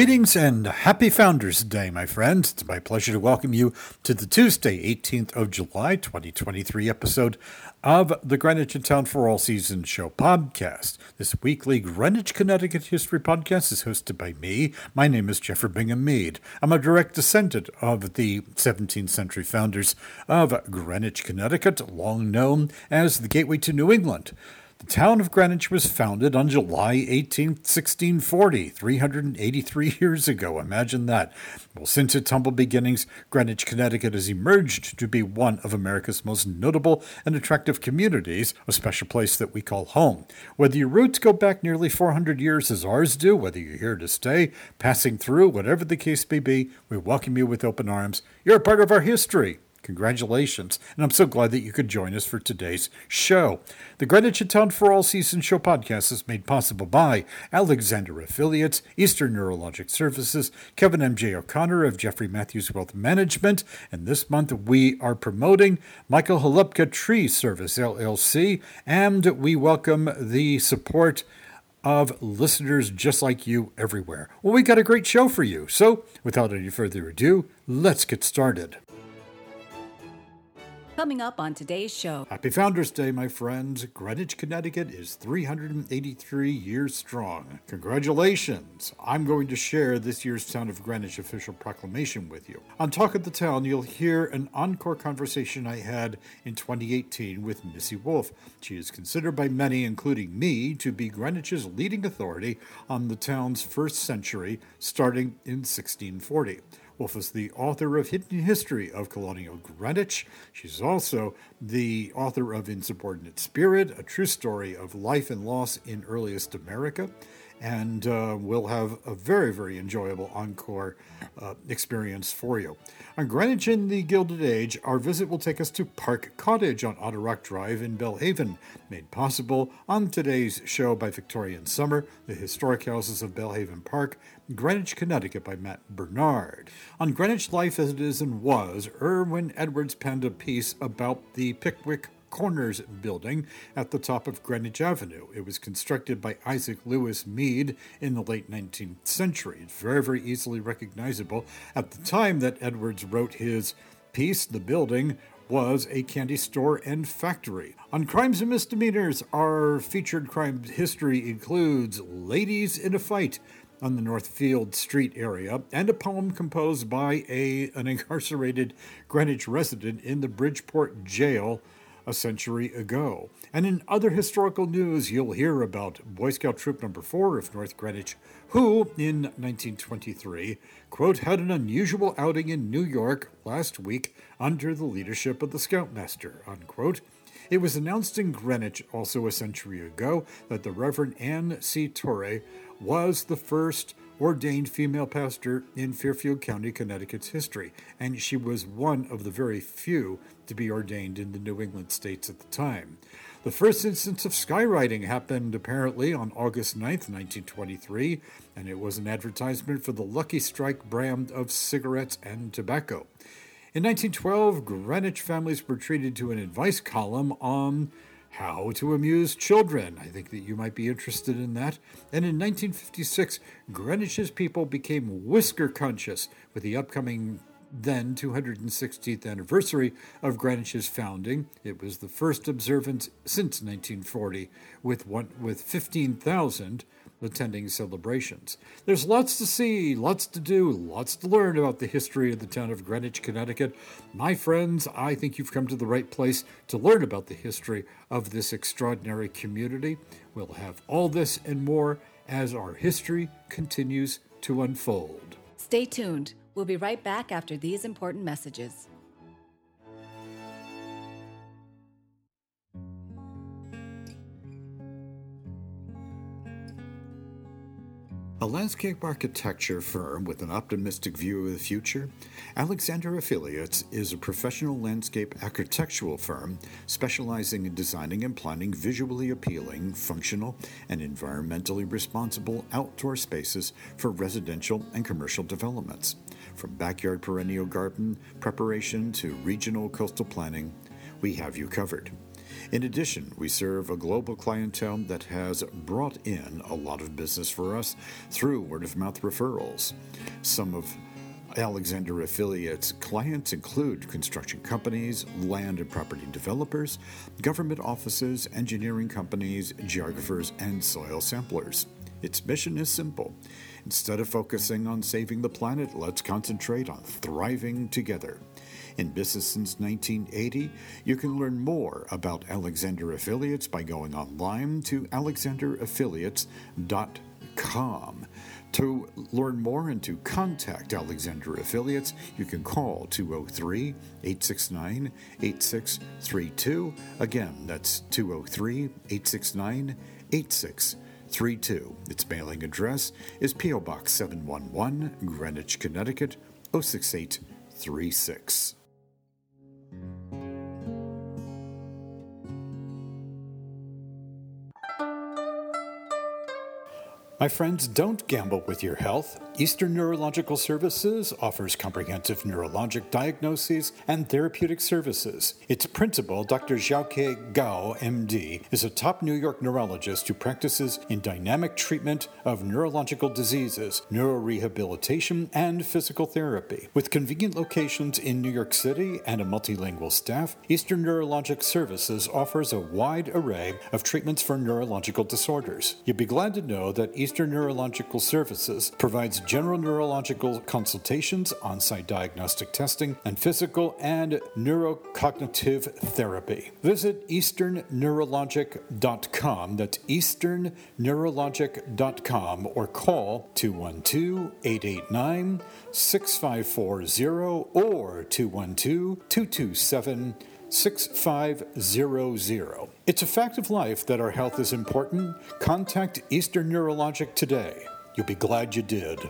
Greetings and happy Founders Day, my friends. It's my pleasure to welcome you to the Tuesday, 18th of July, 2023 episode of the Greenwich in Town for All Seasons Show podcast. This weekly Greenwich, Connecticut history podcast is hosted by me. My name is Jeffrey Bingham Mead. I'm a direct descendant of the 17th century founders of Greenwich, Connecticut, long known as the Gateway to New England. The town of Greenwich was founded on July 18, 1640, 383 years ago. Imagine that. Well, since its humble beginnings, Greenwich, Connecticut has emerged to be one of America's most notable and attractive communities, a special place that we call home. Whether your roots go back nearly 400 years as ours do, whether you're here to stay, passing through, whatever the case may be, we welcome you with open arms. You're a part of our history. Congratulations, and I'm so glad that you could join us for today's show. The Greenwich Town for All Seasons Show podcast is made possible by Alexander Affiliates, Eastern Neurologic Services, Kevin M.J. O'Connor of Jeffrey Matthews Wealth Management, and this month we are promoting Michael Halupka Tree Service LLC, and we welcome the support of listeners just like you everywhere. Well, we got a great show for you, so without any further ado, let's get started. Coming up on today's show. Happy Founders Day, my friends. Greenwich, Connecticut is 383 years strong. Congratulations. I'm going to share this year's Town of Greenwich official proclamation with you. On Talk of the Town, you'll hear an encore conversation I had in 2018 with Missy Wolfe. She is considered by many, including me, to be Greenwich's leading authority on the town's first century, starting in 1640. Wolfe is the author of Hidden History of Colonial Greenwich. She's also the author of Insubordinate Spirit, a true story of life and loss in earliest America. And uh, we'll have a very, very enjoyable encore uh, experience for you. On Greenwich in the Gilded Age, our visit will take us to Park Cottage on Otter Rock Drive in Belle Haven, made possible on today's show by Victorian Summer, the historic houses of Belle Haven Park, Greenwich, Connecticut by Matt Bernard. On Greenwich Life as it is and was, Irwin Edwards penned a piece about the Pickwick Corners building at the top of Greenwich Avenue. It was constructed by Isaac Lewis Mead in the late 19th century. It's very, very easily recognizable. At the time that Edwards wrote his piece, the building was a candy store and factory. On Crimes and Misdemeanors, our featured crime history includes Ladies in a Fight, on the Northfield Street area, and a poem composed by a, an incarcerated Greenwich resident in the Bridgeport jail a century ago. And in other historical news, you'll hear about Boy Scout Troop Number 4 of North Greenwich, who, in 1923, quote, had an unusual outing in New York last week under the leadership of the Scoutmaster, unquote. It was announced in Greenwich also a century ago that the Reverend Anne C. Torrey was the first ordained female pastor in Fairfield County, Connecticut's history, and she was one of the very few to be ordained in the New England states at the time. The first instance of skywriting happened apparently on August 9, 1923, and it was an advertisement for the Lucky Strike brand of cigarettes and tobacco. In 1912, Greenwich families were treated to an advice column on how to Amuse Children. I think that you might be interested in that. And in 1956, Greenwich's people became whisker conscious with the upcoming then 260th anniversary of Greenwich's founding. It was the first observance since 1940 with one with 15,000 attending celebrations. There's lots to see, lots to do, lots to learn about the history of the town of Greenwich, Connecticut. My friends, I think you've come to the right place to learn about the history of this extraordinary community. We'll have all this and more as our history continues to unfold. Stay tuned. We'll be right back after these important messages. A landscape architecture firm with an optimistic view of the future, Alexander Affiliates is a professional landscape architectural firm specializing in designing and planning visually appealing, functional, and environmentally responsible outdoor spaces for residential and commercial developments. From backyard perennial garden preparation to regional coastal planning, we have you covered. In addition, we serve a global clientele that has brought in a lot of business for us through word of mouth referrals. Some of Alexander Affiliates clients include construction companies, land and property developers, government offices, engineering companies, geographers, and soil samplers. Its mission is simple. Instead of focusing on saving the planet, let's concentrate on thriving together. In business since 1980, you can learn more about Alexander Affiliates by going online to alexanderaffiliates.com. To learn more and to contact Alexander Affiliates, you can call 203 869 8632. Again, that's 203 869 8632. Its mailing address is P.O. Box 711, Greenwich, Connecticut 06836. My friends, don't gamble with your health. Eastern Neurological Services offers comprehensive neurologic diagnoses and therapeutic services. Its principal, Dr. Xiaoke Gao, MD, is a top New York neurologist who practices in dynamic treatment of neurological diseases, neurorehabilitation, and physical therapy. With convenient locations in New York City and a multilingual staff, Eastern Neurologic Services offers a wide array of treatments for neurological disorders. You'd be glad to know that Eastern Eastern Neurological Services provides general neurological consultations, on site diagnostic testing, and physical and neurocognitive therapy. Visit easternneurologic.com. That's easternneurologic.com or call 212 889 6540 or 212 227 6500. It's a fact of life that our health is important. Contact Eastern Neurologic today. You'll be glad you did.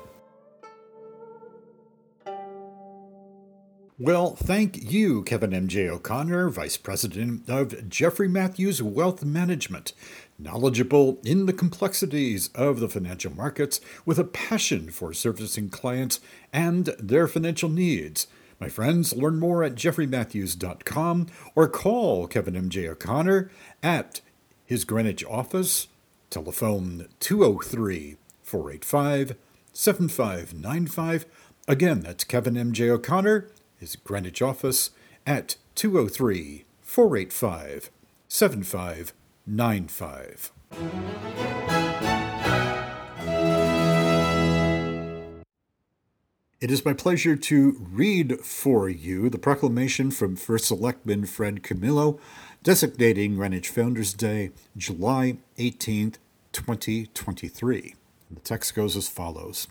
Well, thank you, Kevin M.J. O'Connor, Vice President of Jeffrey Matthews Wealth Management, knowledgeable in the complexities of the financial markets with a passion for servicing clients and their financial needs. My friends, learn more at jeffreymatthews.com or call Kevin M.J. O'Connor at his Greenwich office, telephone 203 485 7595. Again, that's Kevin M.J. O'Connor, his Greenwich office, at 203 485 7595. It is my pleasure to read for you the proclamation from First Selectman Fred Camillo designating Greenwich Founders Day, July 18th, 2023. The text goes as follows.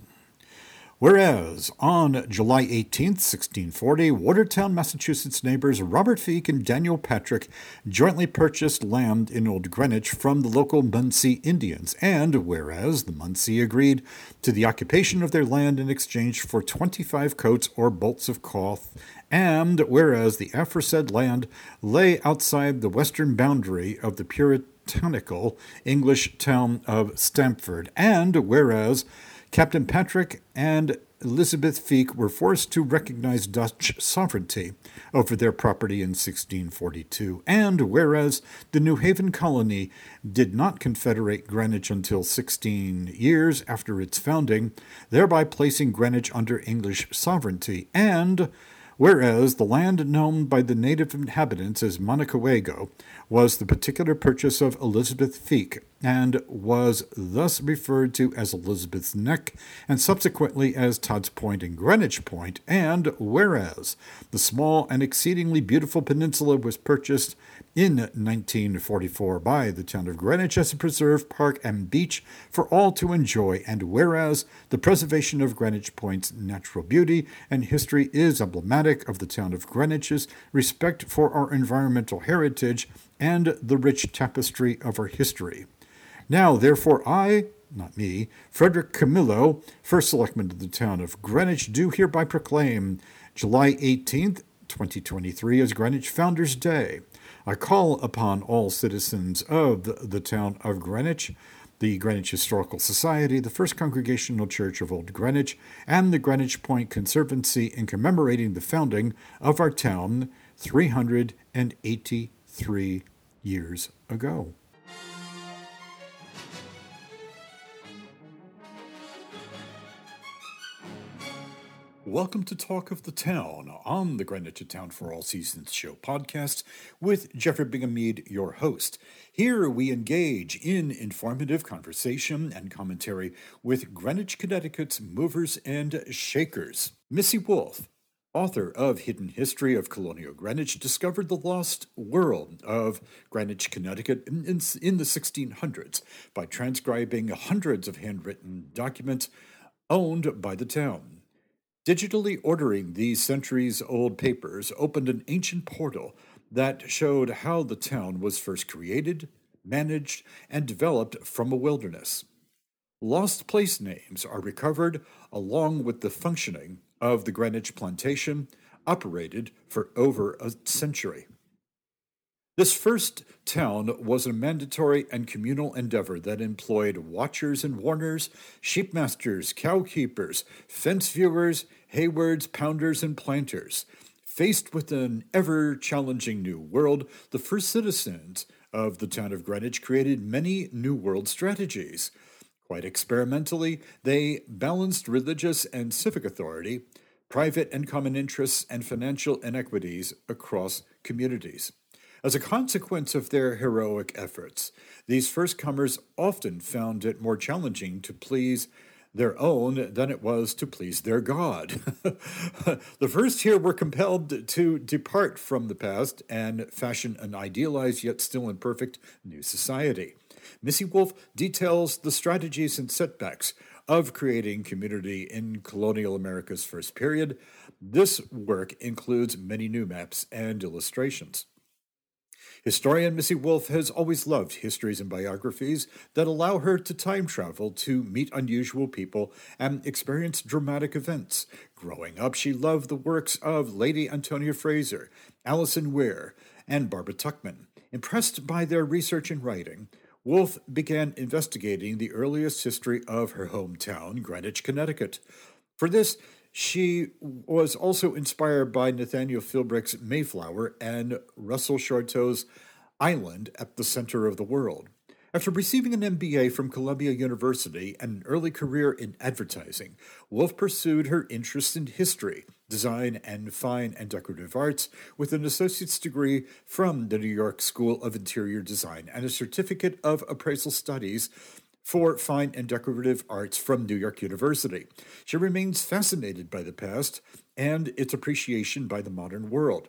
Whereas on July 18, 1640, Watertown, Massachusetts neighbors Robert Feake and Daniel Patrick jointly purchased land in Old Greenwich from the local Munsee Indians, and whereas the Munsee agreed to the occupation of their land in exchange for 25 coats or bolts of cloth, and whereas the aforesaid land lay outside the western boundary of the puritanical English town of Stamford, and whereas Captain Patrick and Elizabeth Feake were forced to recognize Dutch sovereignty over their property in 1642, and whereas the New Haven colony did not confederate Greenwich until 16 years after its founding, thereby placing Greenwich under English sovereignty, and whereas the land known by the native inhabitants as Monakewaygo was the particular purchase of Elizabeth Feake and was thus referred to as Elizabeth's Neck and subsequently as Todd's Point and Greenwich Point, and whereas the small and exceedingly beautiful peninsula was purchased in 1944 by the town of Greenwich as a preserve, park, and beach for all to enjoy, and whereas the preservation of Greenwich Point's natural beauty and history is emblematic of the town of Greenwich's respect for our environmental heritage and the rich tapestry of our history. Now, therefore, I, not me, Frederick Camillo, first selectman of the town of Greenwich, do hereby proclaim July 18th, 2023 as Greenwich Founders Day. I call upon all citizens of the, town of Greenwich, the Greenwich Historical Society, the First Congregational Church of Old Greenwich, and the Greenwich Point Conservancy in commemorating the founding of our town 383 years ago. Welcome to Talk of the Town on the Greenwich Town for All Seasons show podcast with Jeffrey Bingham Mead, your host. Here we engage in informative conversation and commentary with Greenwich, Connecticut's movers and shakers. Missy Wolfe, author of Hidden History of Colonial Greenwich, discovered the lost world of Greenwich, Connecticut in, in, in the 1600s by transcribing hundreds of handwritten documents owned by the town. Digitally ordering these centuries old papers opened an ancient portal that showed how the town was first created, managed, and developed from a wilderness. Lost place names are recovered along with the functioning of the Greenwich plantation, operated for over a century. This first town was a mandatory and communal endeavor that employed watchers and warners, sheepmasters, cowkeepers, fence viewers, haywards, pounders, and planters. Faced with an ever challenging new world, the first citizens of the town of Greenwich created many New World strategies. Quite experimentally, they balanced religious and civic authority, private and common interests, and financial inequities across communities. As a consequence of their heroic efforts, these first comers often found it more challenging to please their own than it was to please their God. the first here were compelled to depart from the past and fashion an idealized yet still imperfect new society. Missy Wolfe details the strategies and setbacks of creating community in colonial America's first period. This work includes many new maps and illustrations. Historian Missy Wolfe has always loved histories and biographies that allow her to time travel to meet unusual people and experience dramatic events. Growing up, she loved the works of Lady Antonia Fraser, Alison Weir, and Barbara Tuchman. Impressed by their research and writing, Wolfe began investigating the earliest history of her hometown, Greenwich, Connecticut. For this, she was also inspired by Nathaniel Philbrick's Mayflower and Russell Shorto's Island at the Center of the World. After receiving an MBA from Columbia University and an early career in advertising, Wolfe pursued her interest in history, design, and fine and decorative arts with an associate's degree from the New York School of Interior Design and a certificate of appraisal studies for Fine and Decorative Arts from New York University. She remains fascinated by the past and its appreciation by the modern world.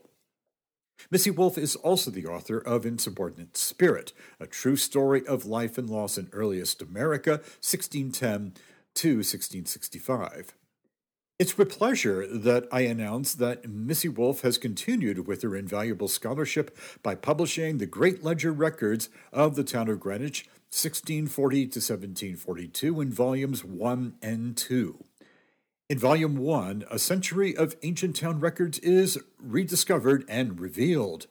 Missy Wolfe is also the author of Insubordinate Spirit, a true story of life and loss in earliest America, 1610 to 1665. It's with pleasure that I announce that Missy Wolfe has continued with her invaluable scholarship by publishing the Great Ledger Records of the Town of Greenwich 1640 to 1742 in volumes 1 and 2. In Volume 1, a century of ancient town records is rediscovered and revealed.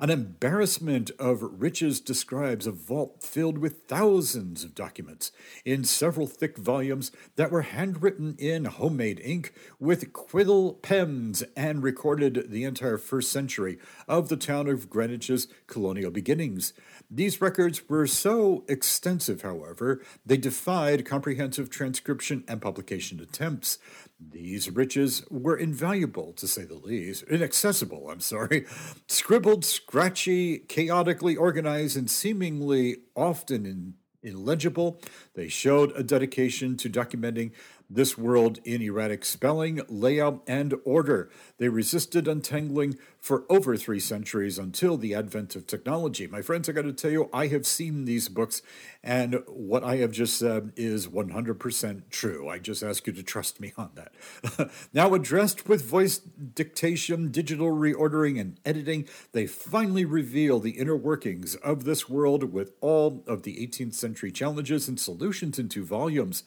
An embarrassment of riches describes a vault filled with thousands of documents in several thick volumes that were handwritten in homemade ink with quill pens and recorded the entire first century of the town of Greenwich's colonial beginnings. These records were so extensive, however, they defied comprehensive transcription and publication attempts. These riches were invaluable, to say the least, inaccessible, I'm sorry, scribbled, scratchy, chaotically organized, and seemingly often in, illegible. They showed a dedication to documenting this world in erratic spelling, layout, and order. They resisted untangling for over three centuries until the advent of technology. My friends, I got to tell you, I have seen these books, and what I have just said is 100% true. I just ask you to trust me on that. now, addressed with voice dictation, digital reordering, and editing, they finally reveal the inner workings of this world with all of the 18th century challenges and solutions in two volumes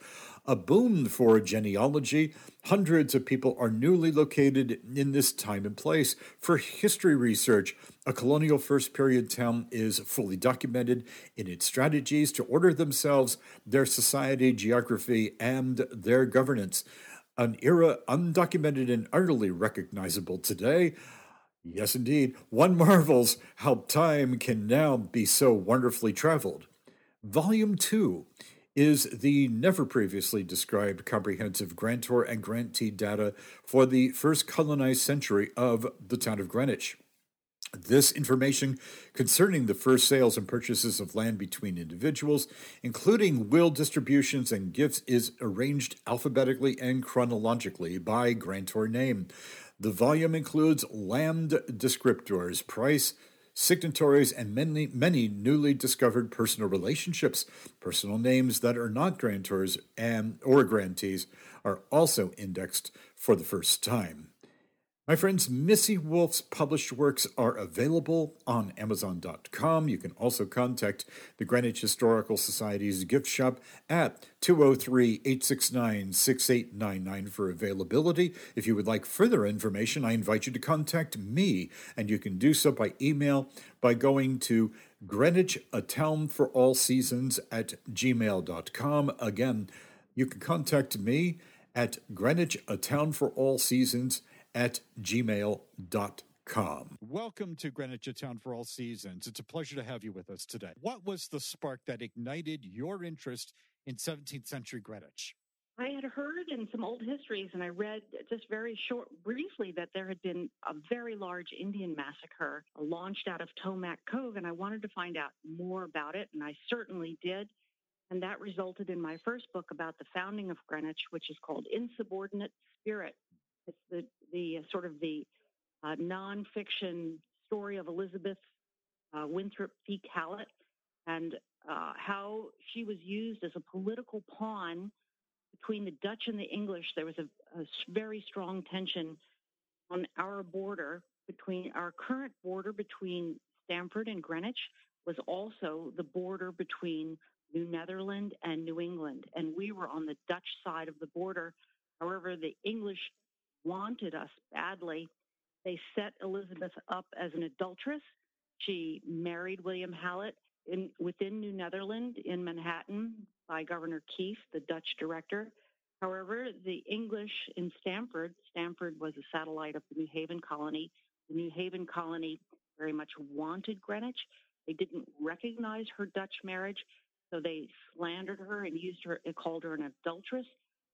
a boon for genealogy. Hundreds of people are newly located in this time and place. For history research, a colonial first period town is fully documented in its strategies to order themselves, their society, geography, and their governance. An era undocumented and utterly recognizable today. Yes, indeed. One marvels how time can now be so wonderfully traveled. Volume 2 is the never previously described comprehensive grantor and grantee data for the first colonized century of the town of Greenwich. This information concerning the first sales and purchases of land between individuals, including will distributions and gifts, is arranged alphabetically and chronologically by grantor name. The volume includes land descriptors, price, signatories, and many, many newly discovered personal relationships. Personal names that are not grantors and or grantees are also indexed for the first time. My friends, Missy Wolfe's published works are available on Amazon.com. You can also contact the Greenwich Historical Society's gift shop at 203 869 6899 for availability. If you would like further information, I invite you to contact me, and you can do so by email by going to Greenwich, a town for all seasons at gmail.com. Again, you can contact me at Greenwich, a town for all seasons at gmail.com. Welcome to Greenwich, a town for all seasons. It's a pleasure to have you with us today. What was the spark that ignited your interest in 17th century Greenwich? I had heard in some old histories, and I read just very short, briefly, that there had been a very large Indian massacre launched out of Tomac Cove, and I wanted to find out more about it, and I certainly did. And that resulted in my first book about the founding of Greenwich, which is called Insubordinate Spirit it's the the sort of the uh, nonfiction story of Elizabeth uh, Winthrop Feake Hallett and uh, how she was used as a political pawn between the Dutch and the English. There was a, a very strong tension on our border between our current border between Stamford and Greenwich was also the border between New Netherland and New England. And we were on the Dutch side of the border. However, the English wanted us badly. They set Elizabeth up as an adulteress. She married William Hallett in, within New Netherland in Manhattan by Governor Kieft, the Dutch director. However, the English in Stamford, Stamford was a satellite of the New Haven colony. The New Haven colony very much wanted Greenwich. They didn't recognize her Dutch marriage, so they slandered her and used her, called her an adulteress.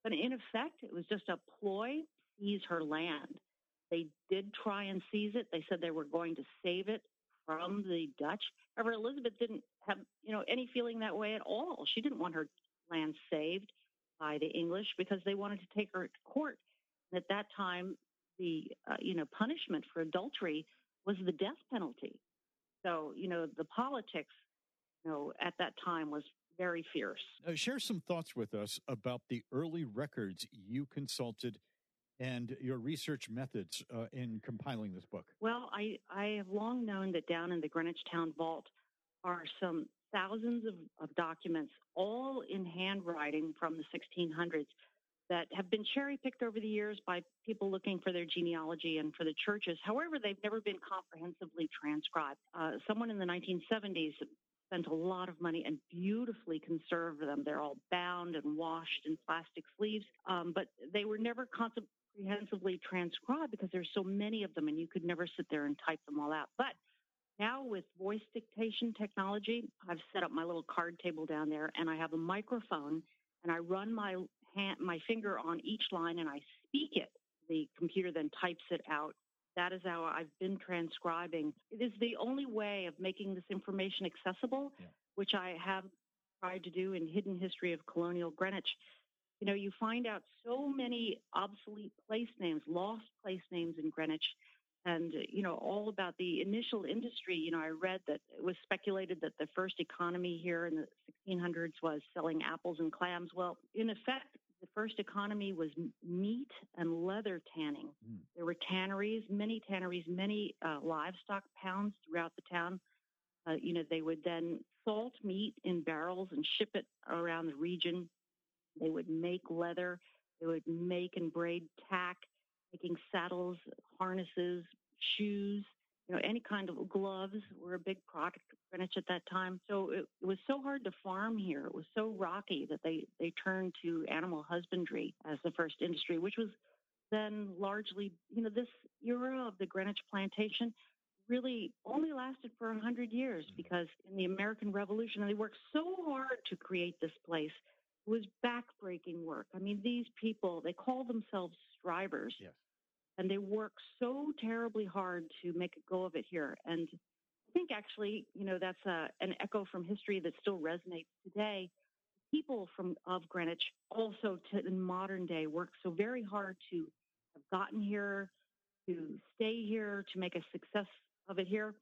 But in effect, it was just a ploy seize her land. They did try and seize it. They said they were going to save it from the Dutch. However, Elizabeth didn't have, you know, any feeling that way at all. She didn't want her land saved by the English because they wanted to take her to court. And at that time, the uh, you know punishment for adultery was the death penalty. So you know the politics, you know, at that time was very fierce. Share some thoughts with us about the early records you consulted and your research methods uh, in compiling this book? Well, I, I have long known that down in the Greenwich Town Vault are some thousands of, of documents, all in handwriting from the 1600s, that have been cherry picked over the years by people looking for their genealogy and for the churches. However, they've never been comprehensively transcribed. Uh, someone in the 1970s spent a lot of money and beautifully conserved them. They're all bound and washed in plastic sleeves, um, but they were never comprehensively transcribed because there's so many of them and you could never sit there and type them all out. But now with voice dictation technology, I've set up my little card table down there and I have a microphone and I run my hand, my finger on each line and I speak it. The computer then types it out. That is how I've been transcribing. It is the only way of making this information accessible, yeah. which I have tried to do in Hidden History of Colonial Greenwich you know, you find out so many obsolete place names, lost place names in Greenwich, and, you know, all about the initial industry. You know, I read that it was speculated that the first economy here in the 1600s was selling apples and clams. Well, in effect, the first economy was meat and leather tanning. Mm. There were tanneries, many tanneries, many uh, livestock pounds throughout the town. Uh, you know, they would then salt meat in barrels and ship it around the region they would make leather. They would make and braid tack, making saddles, harnesses, shoes. You know, any kind of gloves were a big product of Greenwich at that time. So it, it was so hard to farm here. It was so rocky that they, they turned to animal husbandry as the first industry, which was then largely, you know, this era of the Greenwich plantation really only lasted for 100 years mm-hmm. because in the American Revolution, they worked so hard to create this place. Was backbreaking work. I mean, these people, they call themselves strivers. Yes. And they work so terribly hard to make a go of it here. And I think actually, you know, that's a, an echo from history that still resonates today. People from of Greenwich also to, in modern day work so very hard to have gotten here, to stay here, to make a success of it here.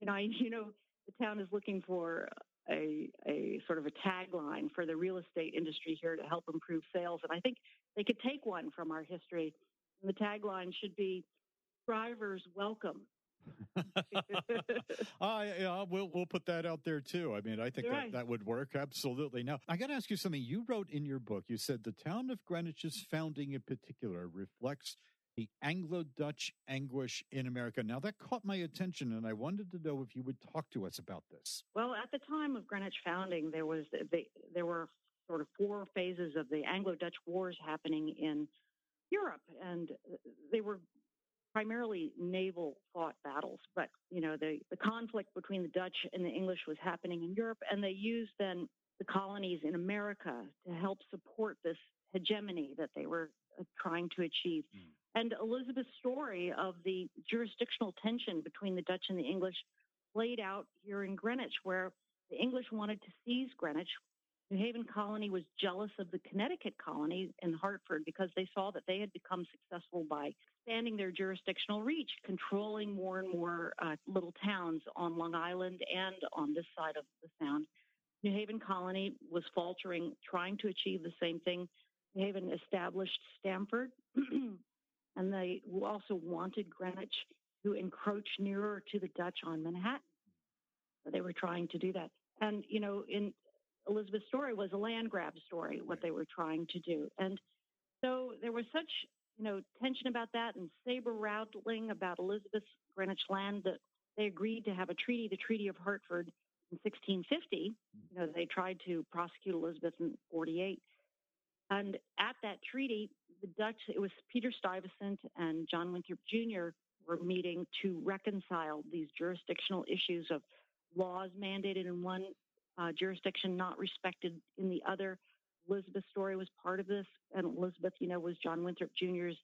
You know, I, you know, the town is looking for a, a sort of a tagline for the real estate industry here to help improve sales. And I think they could take one from our history. And the tagline should be drivers welcome. uh, yeah, we'll we'll put that out there too. I mean, I think right. that, that would work absolutely. Now, I got to ask you something. You wrote in your book. You said the town of Greenwich's founding, in particular, reflects the Anglo Dutch anguish in America. Now, that caught my attention, and I wanted to know if you would talk to us about this. Well, at the time of Greenwich founding, there was the, there were sort of four phases of the Anglo Dutch wars happening in Europe, and they were primarily naval fought battles. But you know, the the conflict between the Dutch and the English was happening in Europe, and they used then the colonies in America to help support this hegemony that they were uh, trying to achieve. Mm. And Elizabeth's story of the jurisdictional tension between the Dutch and the English played out here in Greenwich, where the English wanted to seize Greenwich. New Haven colony was jealous of the Connecticut colony in Hartford because they saw that they had become successful by expanding their jurisdictional reach, controlling more and more uh, little towns on Long Island and on this side of the Sound. New Haven colony was faltering, trying to achieve the same thing. New Haven established Stamford and they also wanted Greenwich to encroach nearer to the Dutch on Manhattan. They were trying to do that. And, you know, in Elizabeth's story was a land grab story, what they were trying to do. And so there was such, you know, tension about that and saber rattling about Elizabeth's Greenwich land that they agreed to have a treaty, the Treaty of Hartford in 1650. You know, they tried to prosecute Elizabeth in 48. And at that treaty, the Dutch, it was Peter Stuyvesant and John Winthrop Jr. were meeting to reconcile these jurisdictional issues of laws mandated in one uh, jurisdiction, not respected in the other. Elizabeth's story was part of this, and Elizabeth, you know, was John Winthrop Jr.'s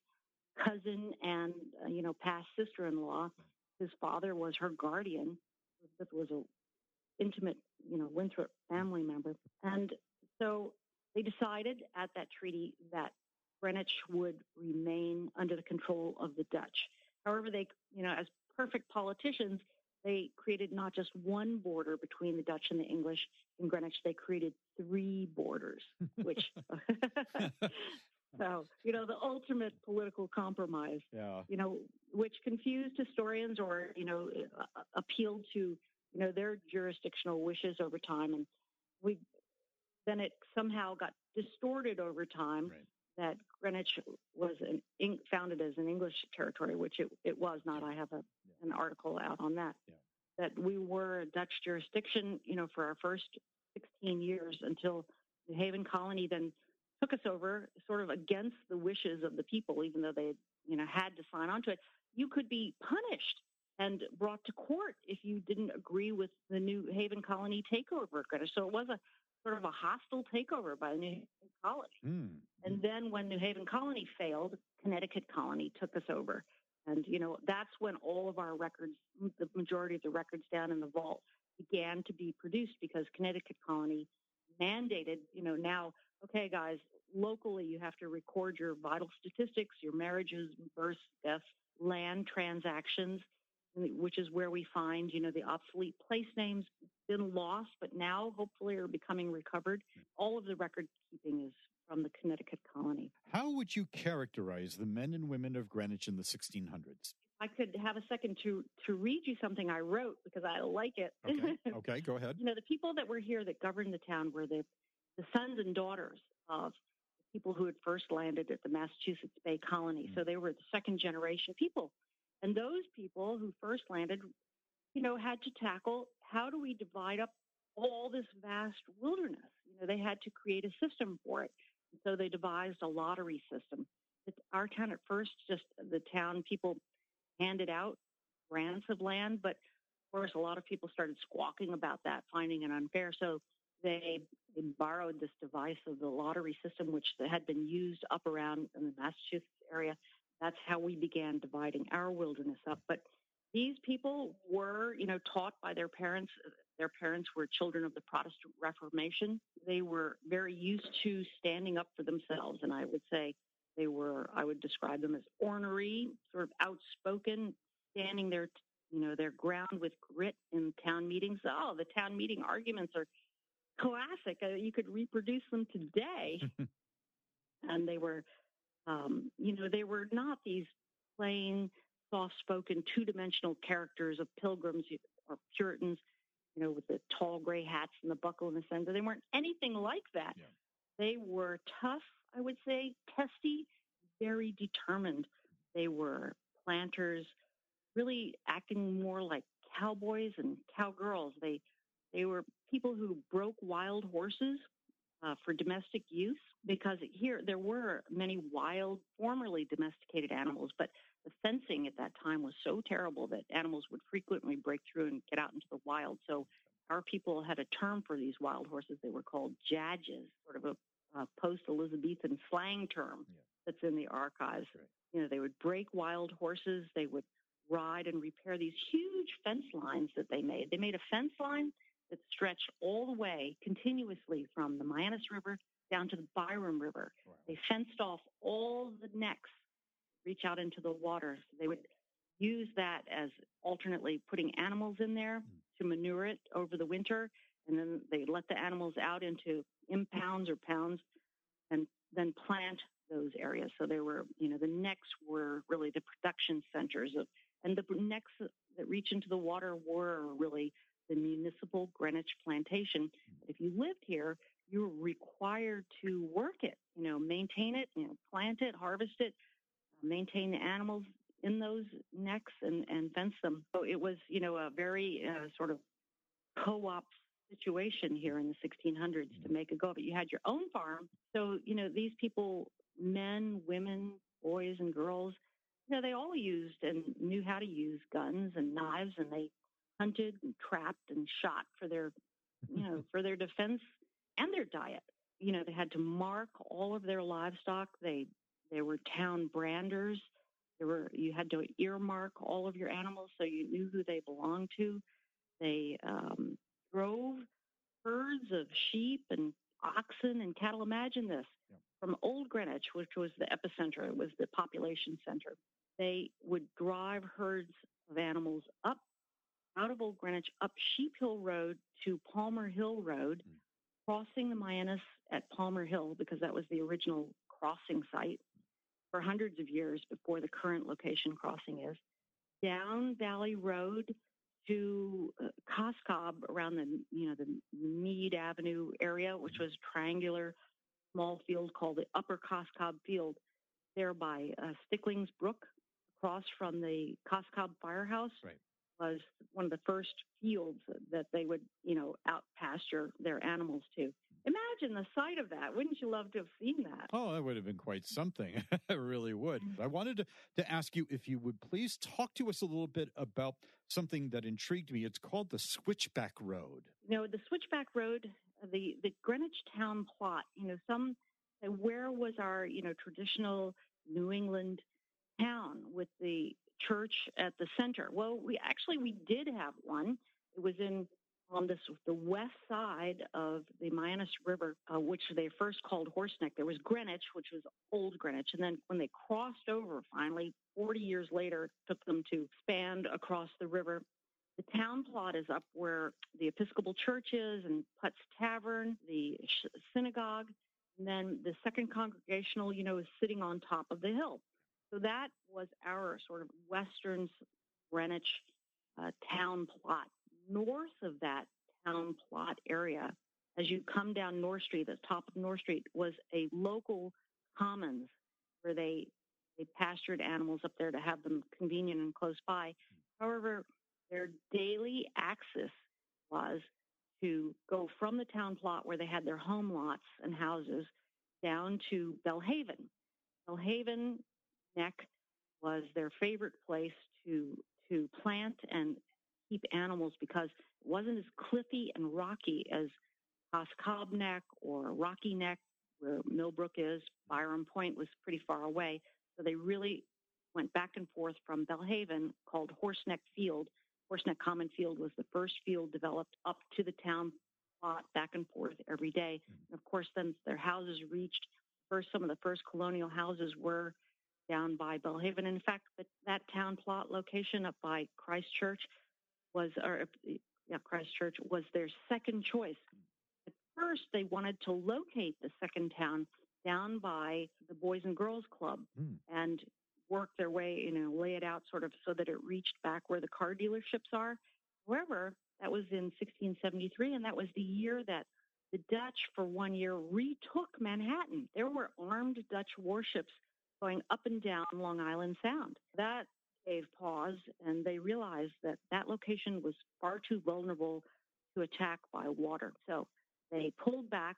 cousin and uh, you know past sister-in-law. His father was her guardian. Elizabeth was a intimate, you know, Winthrop family member, and so they decided at that treaty that Greenwich would remain under the control of the Dutch. However, they, you know, as perfect politicians, they created not just one border between the Dutch and the English in Greenwich, they created three borders, which, so, you know, the ultimate political compromise, yeah. you know, which confused historians or, you know, appealed to, you know, their jurisdictional wishes over time. And we then it somehow got distorted over time right. That Greenwich was an, founded as an English territory, which it, it was not. I have a, yeah. an article out on that. Yeah. That we were a Dutch jurisdiction, you know, for our first 16 years until the Haven Colony then took us over, sort of against the wishes of the people, even though they, you know, had to sign on to it. You could be punished and brought to court if you didn't agree with the New Haven Colony takeover. So it was a sort of a hostile takeover by the New Colony. Mm. And then when New Haven Colony failed, Connecticut Colony took us over. And, you know, that's when all of our records, the majority of the records down in the vault began to be produced because Connecticut Colony mandated, you know, now, okay, guys, locally you have to record your vital statistics, your marriages, births, deaths, land transactions, which is where we find, you know, the obsolete place names been lost, but now hopefully are becoming recovered. All of the record keeping is from the Connecticut colony. How would you characterize the men and women of Greenwich in the 1600s? I could have a second to to read you something I wrote because I like it. Okay, okay go ahead. you know, the people that were here that governed the town were the the sons and daughters of the people who had first landed at the Massachusetts Bay Colony. Mm. So they were the second generation people. And those people who first landed, you know, had to tackle how do we divide up all this vast wilderness? Know, they had to create a system for it. So they devised a lottery system. our town at first, just the town people handed out grants of land, but of course, a lot of people started squawking about that, finding it unfair. So they borrowed this device of the lottery system, which had been used up around in the Massachusetts area. That's how we began dividing our wilderness up. But these people were, you know, taught by their parents. Their parents were children of the Protestant Reformation. They were very used to standing up for themselves, and I would say they were. I would describe them as ornery, sort of outspoken, standing their, you know, their ground with grit in town meetings. Oh, the town meeting arguments are classic. Uh, you could reproduce them today. and they were, um, you know, they were not these plain, soft spoken, two dimensional characters of pilgrims or Puritans, you know, with the tall gray hats and the buckle in the center. They weren't anything like that. Yeah. They were tough, I would say, testy, very determined. They were planters, really acting more like cowboys and cowgirls. They they were people who broke wild horses uh, for domestic use because here there were many wild, formerly domesticated animals, but the fencing at that time was so terrible that animals would frequently break through and get out into the wild. So our people had a term for these wild horses. They were called jadges, sort of a, a post-Elizabethan slang term yeah. that's in the archives. Right. You know, they would break wild horses. They would ride and repair these huge fence lines that they made. They made a fence line that stretched all the way continuously from the Mianus River down to the Byram River. Wow. They fenced off all the necks, reach out into the water. So they would use that as alternately putting animals in there mm. to manure it over the winter. And then they let the animals out into impounds or pounds and then plant those areas. So they were, you know, the necks were really the production centers of, and the necks that reach into the water were really the municipal Greenwich plantation. If you lived here, you were required to work it, you know, maintain it, you know, plant it, harvest it, maintain the animals in those necks and, and fence them. So it was, you know, a very uh, sort of co-op situation here in the 1600s to make a go of it. You had your own farm. So, you know, these people, men, women, boys and girls, you know, they all used and knew how to use guns and knives and they hunted and trapped and shot for their, you know, for their defense and their diet. You know, they had to mark all of their livestock. They they were town branders. There were you had to earmark all of your animals so you knew who they belonged to. They um, drove herds of sheep and oxen and cattle. Imagine this yeah. from Old Greenwich, which was the epicenter, it was the population center. They would drive herds of animals up out of Old Greenwich up Sheep Hill Road to Palmer Hill Road, mm. crossing the Mianus at Palmer Hill because that was the original crossing site for hundreds of years before the current location crossing is. Down Valley Road to uh, Cos Cob around the you know the Mead Avenue area, which was triangular small field called the Upper Cos Cob Field, there by uh, Sticklings Brook, across from the Cos Cob Firehouse. Right was one of the first fields that they would, you know, out pasture their animals to. Imagine the sight of that. Wouldn't you love to have seen that? Oh, that would have been quite something. it really would. I wanted to, to ask you if you would please talk to us a little bit about something that intrigued me. It's called the Switchback Road. You know, the Switchback Road, the, the Greenwich town plot, you know, some, where was our, you know, traditional New England town with the church at the center. Well, we actually we did have one. It was in on this the west side of the Mianus River, uh, which they first called Horse Neck. There was Greenwich, which was Old Greenwich, and then when they crossed over, finally, 40 years later, took them to span across the river. The town plot is up where the Episcopal Church is, and Putt's Tavern, the synagogue, and then the Second Congregational, you know, is sitting on top of the hill. So that was our sort of western Greenwich uh, town plot. North of that town plot area, as you come down North Street, the top of North Street was a local commons where they they pastured animals up there to have them convenient and close by. However, their daily access was to go from the town plot where they had their home lots and houses down to Belle Haven. Belhaven Neck was their favorite place to to plant and keep animals because it wasn't as cliffy and rocky as Cobb Neck or Rocky Neck, where Millbrook is. Byram Point was pretty far away. So they really went back and forth from Belle Haven, called Horseneck Field. Horseneck Common Field was the first field developed up to the town plot back and forth every day. And of course, then their houses reached first, some of the first colonial houses were down by Belle Haven. In fact, that town plot location up by Christchurch was, or yeah, Christchurch was their second choice. At first, they wanted to locate the second town down by the Boys and Girls Club mm. and work their way, you know, lay it out sort of so that it reached back where the car dealerships are. However, that was in 1673, and that was the year that the Dutch, for one year, retook Manhattan. There were armed Dutch warships going up and down Long Island Sound. That gave pause, and they realized that that location was far too vulnerable to attack by water. So they pulled back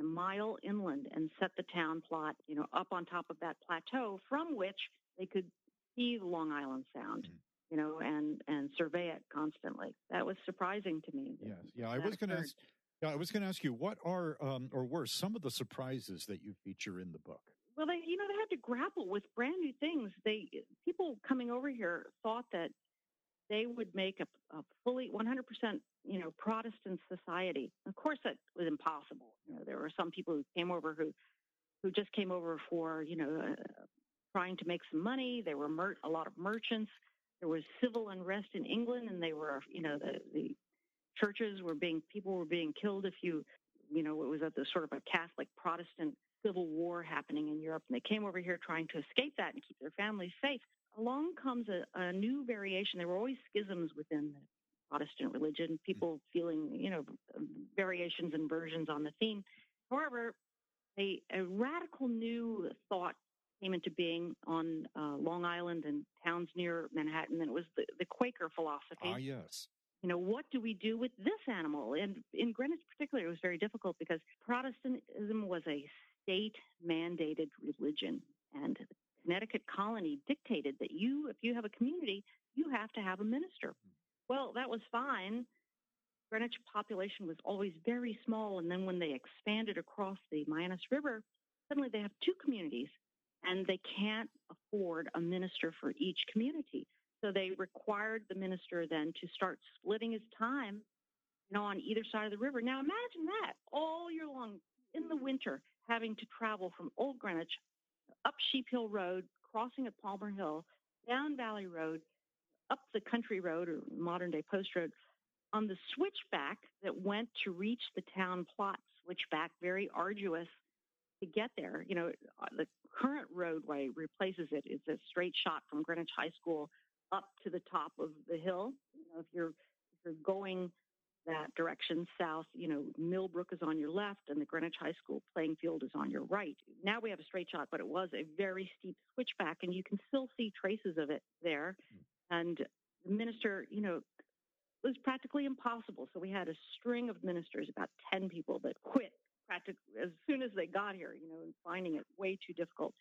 a mile inland and set the town plot, you know, up on top of that plateau from which they could see Long Island Sound. Mm-hmm. You know, and and survey it constantly. That was surprising to me. Yes, yeah. I was going to ask. Yeah, I was going to ask you what are um, or were some of the surprises that you feature in the book. Well, they you know they had to grapple with brand new things. They people coming over here thought that they would make a, a fully 100% you know Protestant society. Of course, that was impossible. You know, there were some people who came over who who just came over for you know uh, trying to make some money. There were mer- a lot of merchants. There was civil unrest in England, and they were you know the the churches were being people were being killed if you you know it was a the sort of a Catholic Protestant civil war happening in Europe, and they came over here trying to escape that and keep their families safe. Along comes a, a new variation. There were always schisms within the Protestant religion, people feeling, you know, variations and versions on the theme. However, a, a radical new thought came into being on uh, Long Island and towns near Manhattan, and it was the, the Quaker philosophy. Ah, yes. You know, what do we do with this animal? And in Greenwich, particularly, it was very difficult because Protestantism was a state mandated religion. And the Connecticut colony dictated that you, if you have a community, you have to have a minister. Hmm. Well, that was fine. Greenwich population was always very small. And then when they expanded across the Mianus River, suddenly they have two communities and they can't afford a minister for each community. So they required the minister then to start splitting his time, you know, on either side of the river. Now imagine that all year long in the winter, having to travel from Old Greenwich up Sheep Hill Road, crossing at Palmer Hill, down Valley Road, up the country road or modern day post road on the switchback that went to reach the town plot switchback, very arduous to get there. You know, uh, the current roadway replaces it. It's a straight shot from Greenwich High School up to the top of the hill. You know, if you're if you're going that direction south, you know, Millbrook is on your left and the Greenwich High School playing field is on your right. Now we have a straight shot, but it was a very steep switchback and you can still see traces of it there. Mm. And the minister, you know, it was practically impossible. So we had a string of ministers, about 10 people that quit practically as soon as they got here, you know, and finding it way too difficult.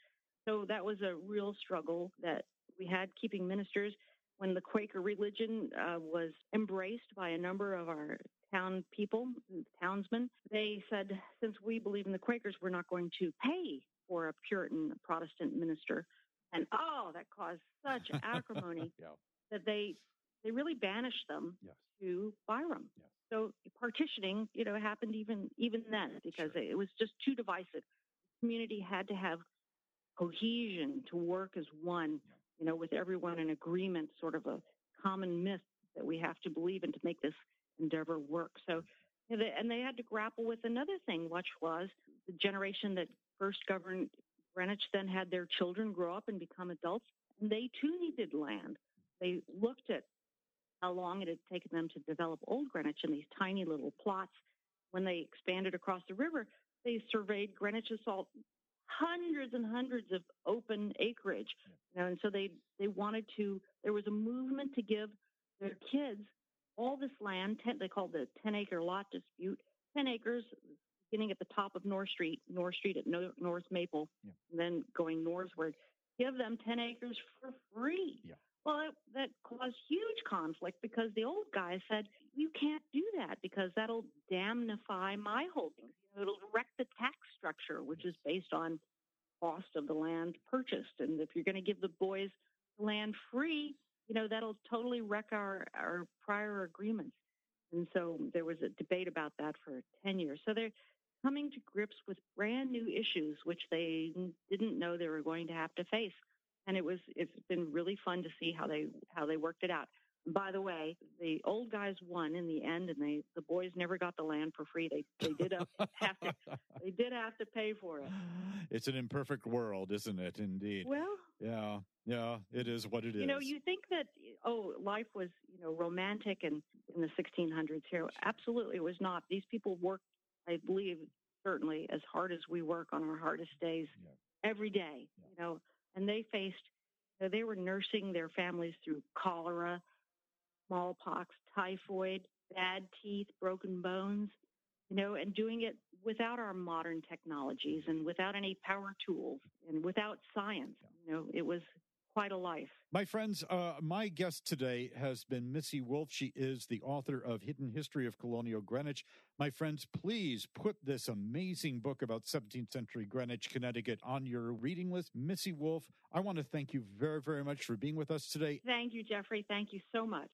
So that was a real struggle that we had keeping ministers when the Quaker religion uh, was embraced by a number of our town people, townsmen, they said, since we believe in the Quakers, we're not going to pay for a Puritan Protestant minister. And oh, that caused such acrimony yeah. that they they really banished them yes. to Byram. Yes. So partitioning, you know, happened even even then because sure. it was just too divisive. The community had to have cohesion to work as one. Yeah you know, with everyone in agreement, sort of a common myth that we have to believe in to make this endeavor work. So, and they had to grapple with another thing, which was the generation that first governed Greenwich then had their children grow up and become adults, and they too needed land. They looked at how long it had taken them to develop Old Greenwich in these tiny little plots. When they expanded across the river, they surveyed Greenwich as all hundreds and hundreds of open acreage. You know, and so they they wanted to. There was a movement to give their kids all this land. Ten, they called the ten acre lot dispute. Ten acres beginning at the top of North Street, North Street at North Maple, yeah. and then going northward, give them 10 acres for free. Yeah. Well, it, that caused huge conflict because the old guy said, you can't do that because that'll damnify my holdings. It'll wreck the tax structure, which is based on cost of the land purchased. And if you're going to give the boys land free, you know, that'll totally wreck our, our prior agreements. And so there was a debate about that for 10 years. So they're coming to grips with brand new issues, which they didn't know they were going to have to face. And it was, it's been really fun to see how they, how they worked it out. By the way, the old guys won in the end, and they the boys never got the land for free. They they did have to they did have to pay for it. It's an imperfect world, isn't it? Indeed. Well, yeah, yeah, it is what it is. You know, you think that oh, life was you know romantic and in the 1600s here. Absolutely, it was not. These people worked, I believe, certainly as hard as we work on our hardest days yeah. every day. Yeah. You know, and they faced. They were nursing their families through cholera smallpox, typhoid, bad teeth, broken bones, you know, and doing it without our modern technologies and without any power tools and without science. You know, it was quite a life. My friends, uh, my guest today has been Missy Wolfe. She is the author of Hidden History of Colonial Greenwich. My friends, please put this amazing book about 17th century Greenwich, Connecticut on your reading list. Missy Wolfe, I want to thank you very, very much for being with us today. Thank you, Jeffrey. Thank you so much.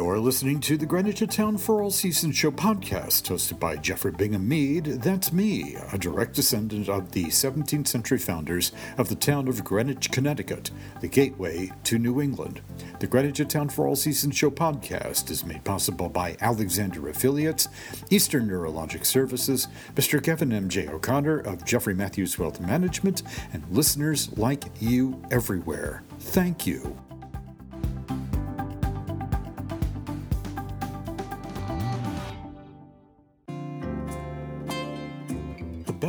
You're listening to the Greenwich Town for All Seasons Show podcast, hosted by Jeffrey Bingham Mead. That's me, a direct descendant of the 17th century founders of the town of Greenwich, Connecticut, the gateway to New England. The Greenwich Town for All Seasons Show podcast is made possible by Alexander Affiliates, Eastern Neurologic Services, Mr. Kevin M.J. O'Connor of Jeffrey Matthews Wealth Management, and listeners like you everywhere. Thank you.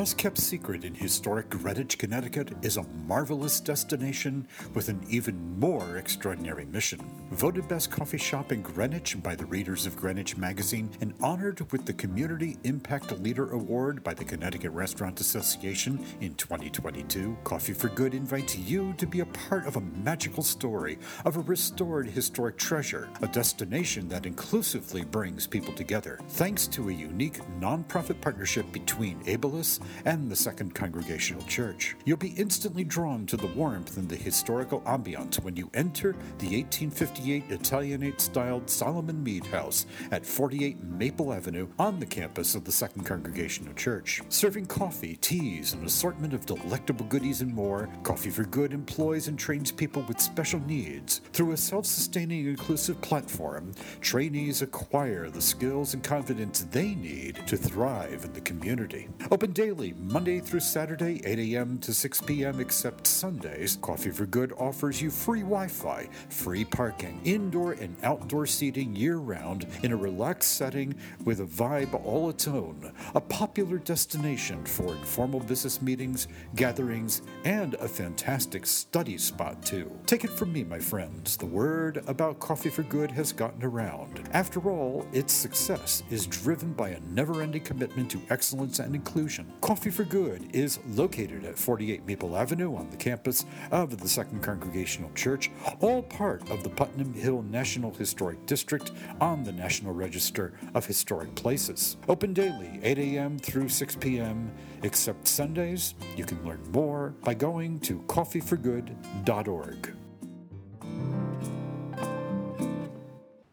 Best kept secret in historic Greenwich, Connecticut is a marvelous destination with an even more extraordinary mission. Voted best coffee shop in Greenwich by the readers of Greenwich Magazine and honored with the Community Impact Leader Award by the Connecticut Restaurant Association in 2022, Coffee for Good invites you to be a part of a magical story of a restored historic treasure, a destination that inclusively brings people together. Thanks to a unique nonprofit partnership between Abilis and the Second Congregational Church. You'll be instantly drawn to the warmth and the historical ambiance when you enter the 1858 Italianate styled Solomon Mead House at 48 Maple Avenue on the campus of the Second Congregational Church. Serving coffee, teas, an assortment of delectable goodies and more, Coffee for Good employs and trains people with special needs. Through a self sustaining inclusive platform, trainees acquire the skills and confidence they need to thrive in the community. Open daily daily, Monday through Saturday, 8 a.m. to 6 p.m., except Sundays. Coffee for Good offers you free Wi Fi, free parking, indoor and outdoor seating year round in a relaxed setting with a vibe all its own. A popular destination for informal business meetings, gatherings, and a fantastic study spot, too. Take it from me, my friends, the word about Coffee for Good has gotten around. After all, its success is driven by a never ending commitment to excellence and inclusion. Coffee for Good is located at 48 Maple Avenue on the campus of the Second Congregational Church, all part of the Putnam Hill National Historic District on the National Register of Historic Places. Open daily, 8 a.m. through 6 p.m., except Sundays. You can learn more by going to coffeeforgood.org.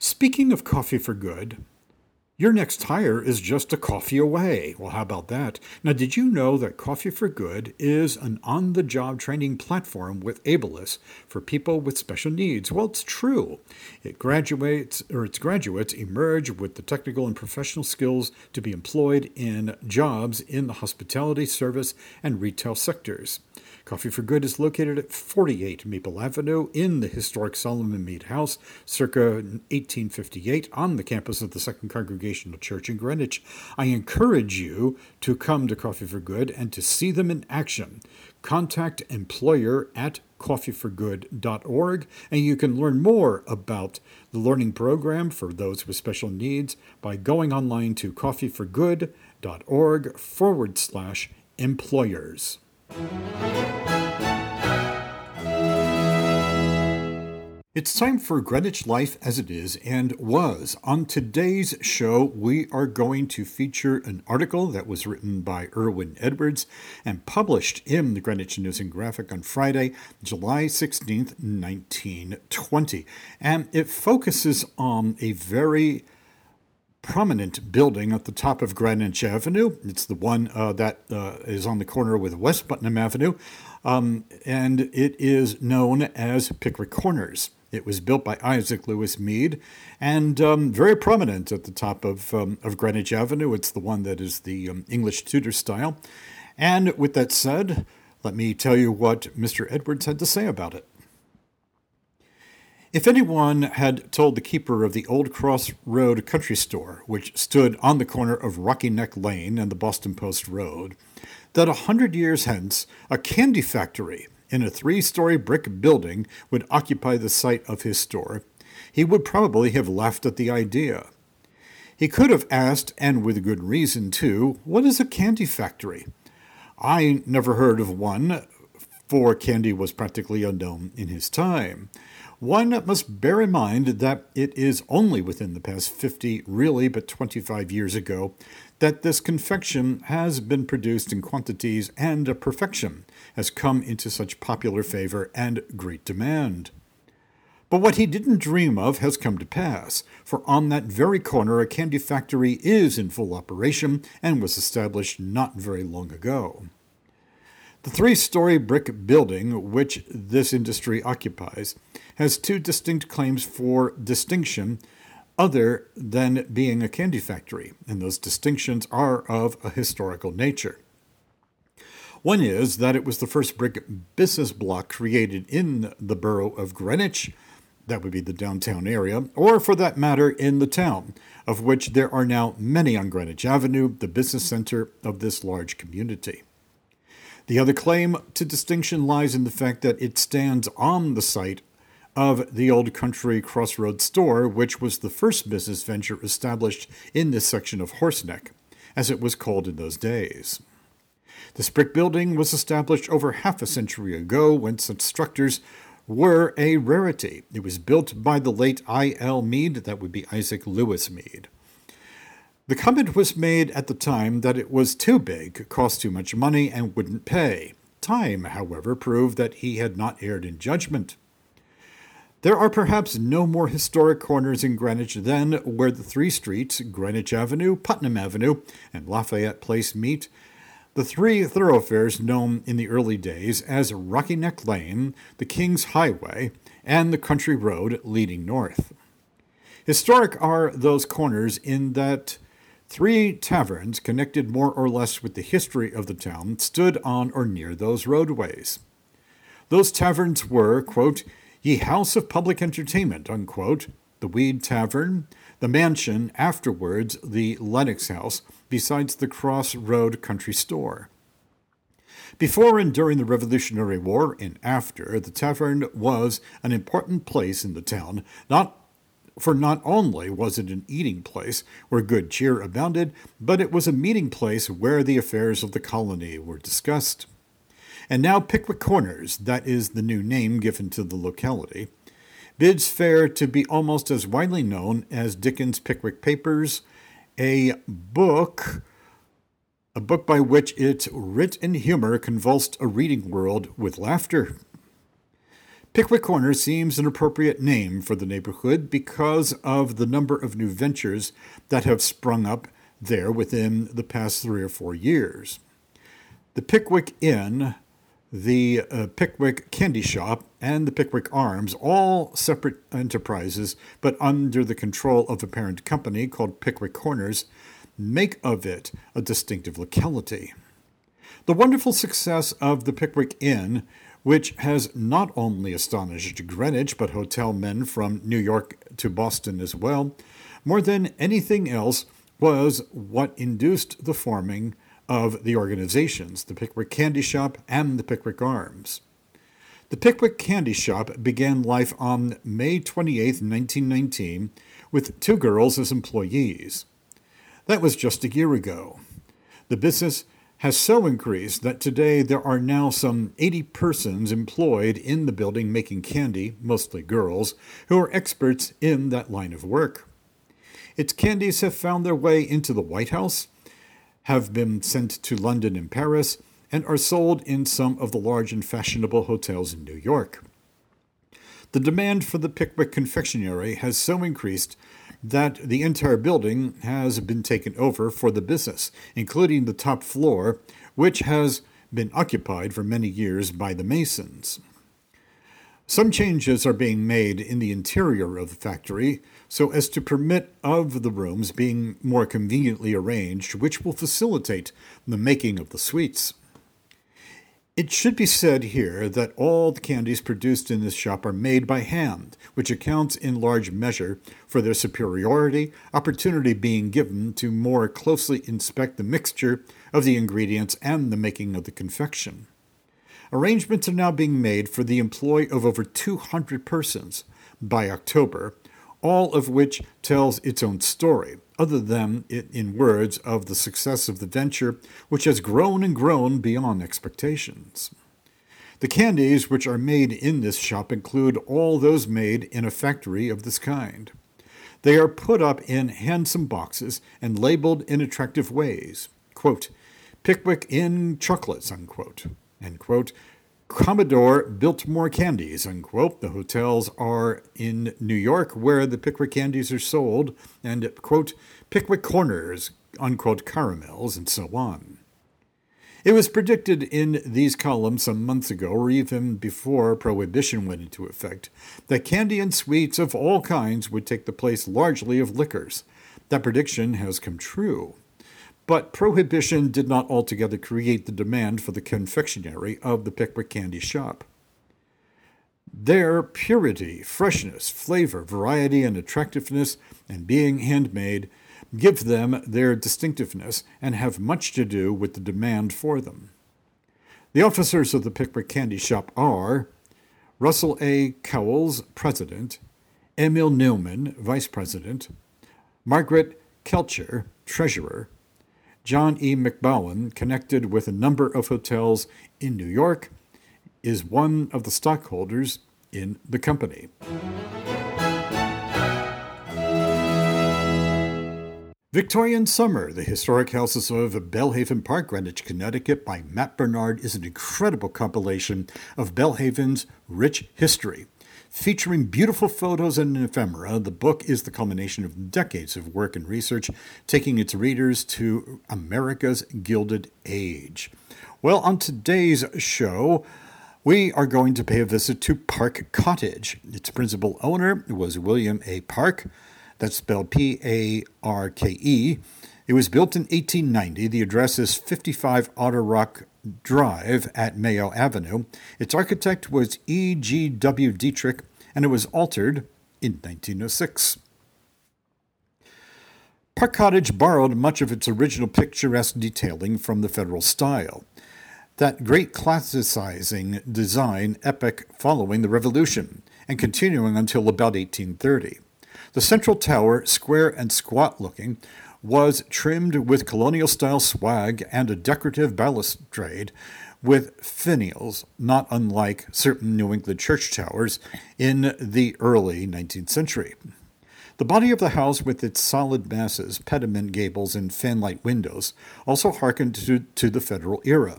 Speaking of Coffee for Good, your next hire is just a coffee away. Well, how about that? Now, did you know that Coffee for Good is an on the job training platform with Abilis for people with special needs? Well, it's true. It graduates or its graduates emerge with the technical and professional skills to be employed in jobs in the hospitality, service, and retail sectors. Coffee for Good is located at 48 Maple Avenue in the historic Solomon Mead House, circa 1858, on the campus of the Second Congregational Church in Greenwich. I encourage you to come to Coffee for Good and to see them in action. Contact employer at coffeeforgood.org, and you can learn more about the learning program for those with special needs by going online to coffeeforgood.org forward slash employers. It's time for Greenwich Life as it is and was. On today's show, we are going to feature an article that was written by Irwin Edwards and published in the Greenwich News and Graphic on Friday, July 16th, 1920. And it focuses on a very prominent building at the top of Greenwich Avenue. It's the one uh, that uh, is on the corner with West Putnam Avenue, um, and it is known as Pickwick Corners. It was built by Isaac Lewis Mead and um, very prominent at the top of, um, of Greenwich Avenue. It's the one that is the um, English Tudor style. And with that said, let me tell you what Mr. Edwards had to say about it. If anyone had told the keeper of the Old Cross Road country store, which stood on the corner of Rocky Neck Lane and the Boston Post Road, that a hundred years hence a candy factory in a three story brick building would occupy the site of his store, he would probably have laughed at the idea. He could have asked, and with good reason too, what is a candy factory? I never heard of one, for candy was practically unknown in his time. One must bear in mind that it is only within the past 50, really, but 25 years ago, that this confection has been produced in quantities and a perfection has come into such popular favor and great demand. But what he didn't dream of has come to pass, for on that very corner a candy factory is in full operation and was established not very long ago. The three story brick building which this industry occupies has two distinct claims for distinction other than being a candy factory, and those distinctions are of a historical nature. One is that it was the first brick business block created in the borough of Greenwich, that would be the downtown area, or for that matter, in the town, of which there are now many on Greenwich Avenue, the business center of this large community. The other claim to distinction lies in the fact that it stands on the site of the Old Country Crossroads store, which was the first business venture established in this section of Horseneck, as it was called in those days. This brick building was established over half a century ago when such structures were a rarity. It was built by the late I.L. Mead, that would be Isaac Lewis Mead. The comment was made at the time that it was too big, cost too much money, and wouldn't pay. Time, however, proved that he had not erred in judgment. There are perhaps no more historic corners in Greenwich than where the three streets, Greenwich Avenue, Putnam Avenue, and Lafayette Place, meet. The three thoroughfares known in the early days as Rocky Neck Lane, the King's Highway, and the Country Road leading north. Historic are those corners in that Three taverns, connected more or less with the history of the town, stood on or near those roadways. Those taverns were, quote, Ye House of Public Entertainment, unquote, the Weed Tavern, the Mansion, afterwards the Lennox House, besides the Cross Road Country Store. Before and during the Revolutionary War and after, the tavern was an important place in the town, not for not only was it an eating place where good cheer abounded, but it was a meeting place where the affairs of the colony were discussed. And now Pickwick Corners, that is the new name given to the locality, bids fair to be almost as widely known as Dickens' Pickwick Papers, a book a book by which its wit and humor convulsed a reading world with laughter. Pickwick Corner seems an appropriate name for the neighborhood because of the number of new ventures that have sprung up there within the past three or four years. The Pickwick Inn, the uh, Pickwick Candy Shop, and the Pickwick Arms, all separate enterprises but under the control of a parent company called Pickwick Corners, make of it a distinctive locality. The wonderful success of the Pickwick Inn, which has not only astonished Greenwich but hotel men from New York to Boston as well, more than anything else, was what induced the forming of the organizations, the Pickwick Candy Shop and the Pickwick Arms. The Pickwick Candy Shop began life on May 28, 1919, with two girls as employees. That was just a year ago. The business has so increased that today there are now some 80 persons employed in the building making candy, mostly girls, who are experts in that line of work. Its candies have found their way into the White House, have been sent to London and Paris, and are sold in some of the large and fashionable hotels in New York. The demand for the Pickwick confectionery has so increased that the entire building has been taken over for the business, including the top floor, which has been occupied for many years by the Masons. Some changes are being made in the interior of the factory so as to permit of the rooms being more conveniently arranged, which will facilitate the making of the sweets. It should be said here that all the candies produced in this shop are made by hand, which accounts in large measure for their superiority, opportunity being given to more closely inspect the mixture of the ingredients and the making of the confection. Arrangements are now being made for the employ of over 200 persons by October, all of which tells its own story, other than it in words of the success of the venture, which has grown and grown beyond expectations. The candies which are made in this shop include all those made in a factory of this kind. They are put up in handsome boxes and labeled in attractive ways. Quote, Pickwick Inn chocolates, unquote, quote, Commodore Biltmore Candies, unquote. The hotels are in New York where the Pickwick candies are sold, and, quote, Pickwick Corners, unquote, caramels, and so on. It was predicted in these columns some months ago, or even before Prohibition went into effect, that candy and sweets of all kinds would take the place largely of liquors. That prediction has come true. But prohibition did not altogether create the demand for the confectionery of the Pickwick Candy Shop. Their purity, freshness, flavor, variety, and attractiveness, and being handmade, give them their distinctiveness and have much to do with the demand for them. The officers of the Pickwick Candy Shop are Russell A. Cowles, President, Emil Newman, Vice President, Margaret Kelcher, Treasurer, John E. McBowen, connected with a number of hotels in New York, is one of the stockholders in the company. Victorian Summer, the historic houses of Belle Haven Park, Greenwich, Connecticut, by Matt Bernard, is an incredible compilation of Belle Haven's rich history. Featuring beautiful photos and an ephemera, the book is the culmination of decades of work and research, taking its readers to America's Gilded Age. Well, on today's show, we are going to pay a visit to Park Cottage. Its principal owner was William A. Park. That's spelled P A R K E. It was built in 1890. The address is 55 Otter Rock Drive at Mayo Avenue. Its architect was E. G. W. Dietrich, and it was altered in 1906. Park Cottage borrowed much of its original picturesque detailing from the Federal style, that great classicizing design epoch following the Revolution and continuing until about 1830. The central tower, square and squat looking, was trimmed with colonial style swag and a decorative balustrade with finials, not unlike certain New England church towers in the early 19th century. The body of the house, with its solid masses, pediment gables, and fanlight windows, also harkened to, to the Federal era.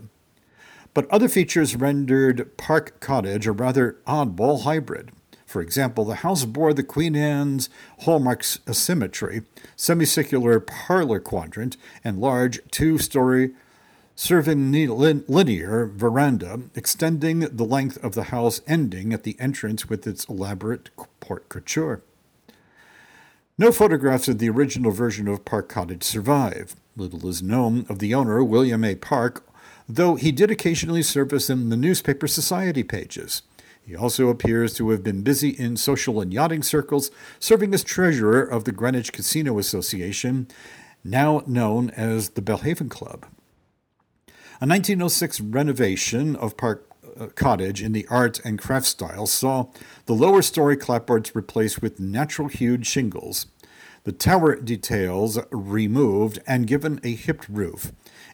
But other features rendered Park Cottage a rather oddball hybrid. For example, the house bore the Queen Anne's hallmark uh, symmetry, semicircular parlor quadrant, and large two story serving linear veranda extending the length of the house, ending at the entrance with its elaborate cochere. No photographs of the original version of Park Cottage survive. Little is known of the owner, William A. Park, though he did occasionally surface in the newspaper society pages. He also appears to have been busy in social and yachting circles, serving as treasurer of the Greenwich Casino Association, now known as the Belle Haven Club. A 1906 renovation of Park uh, Cottage in the art and craft style saw the lower story clapboards replaced with natural hued shingles, the tower details removed and given a hipped roof,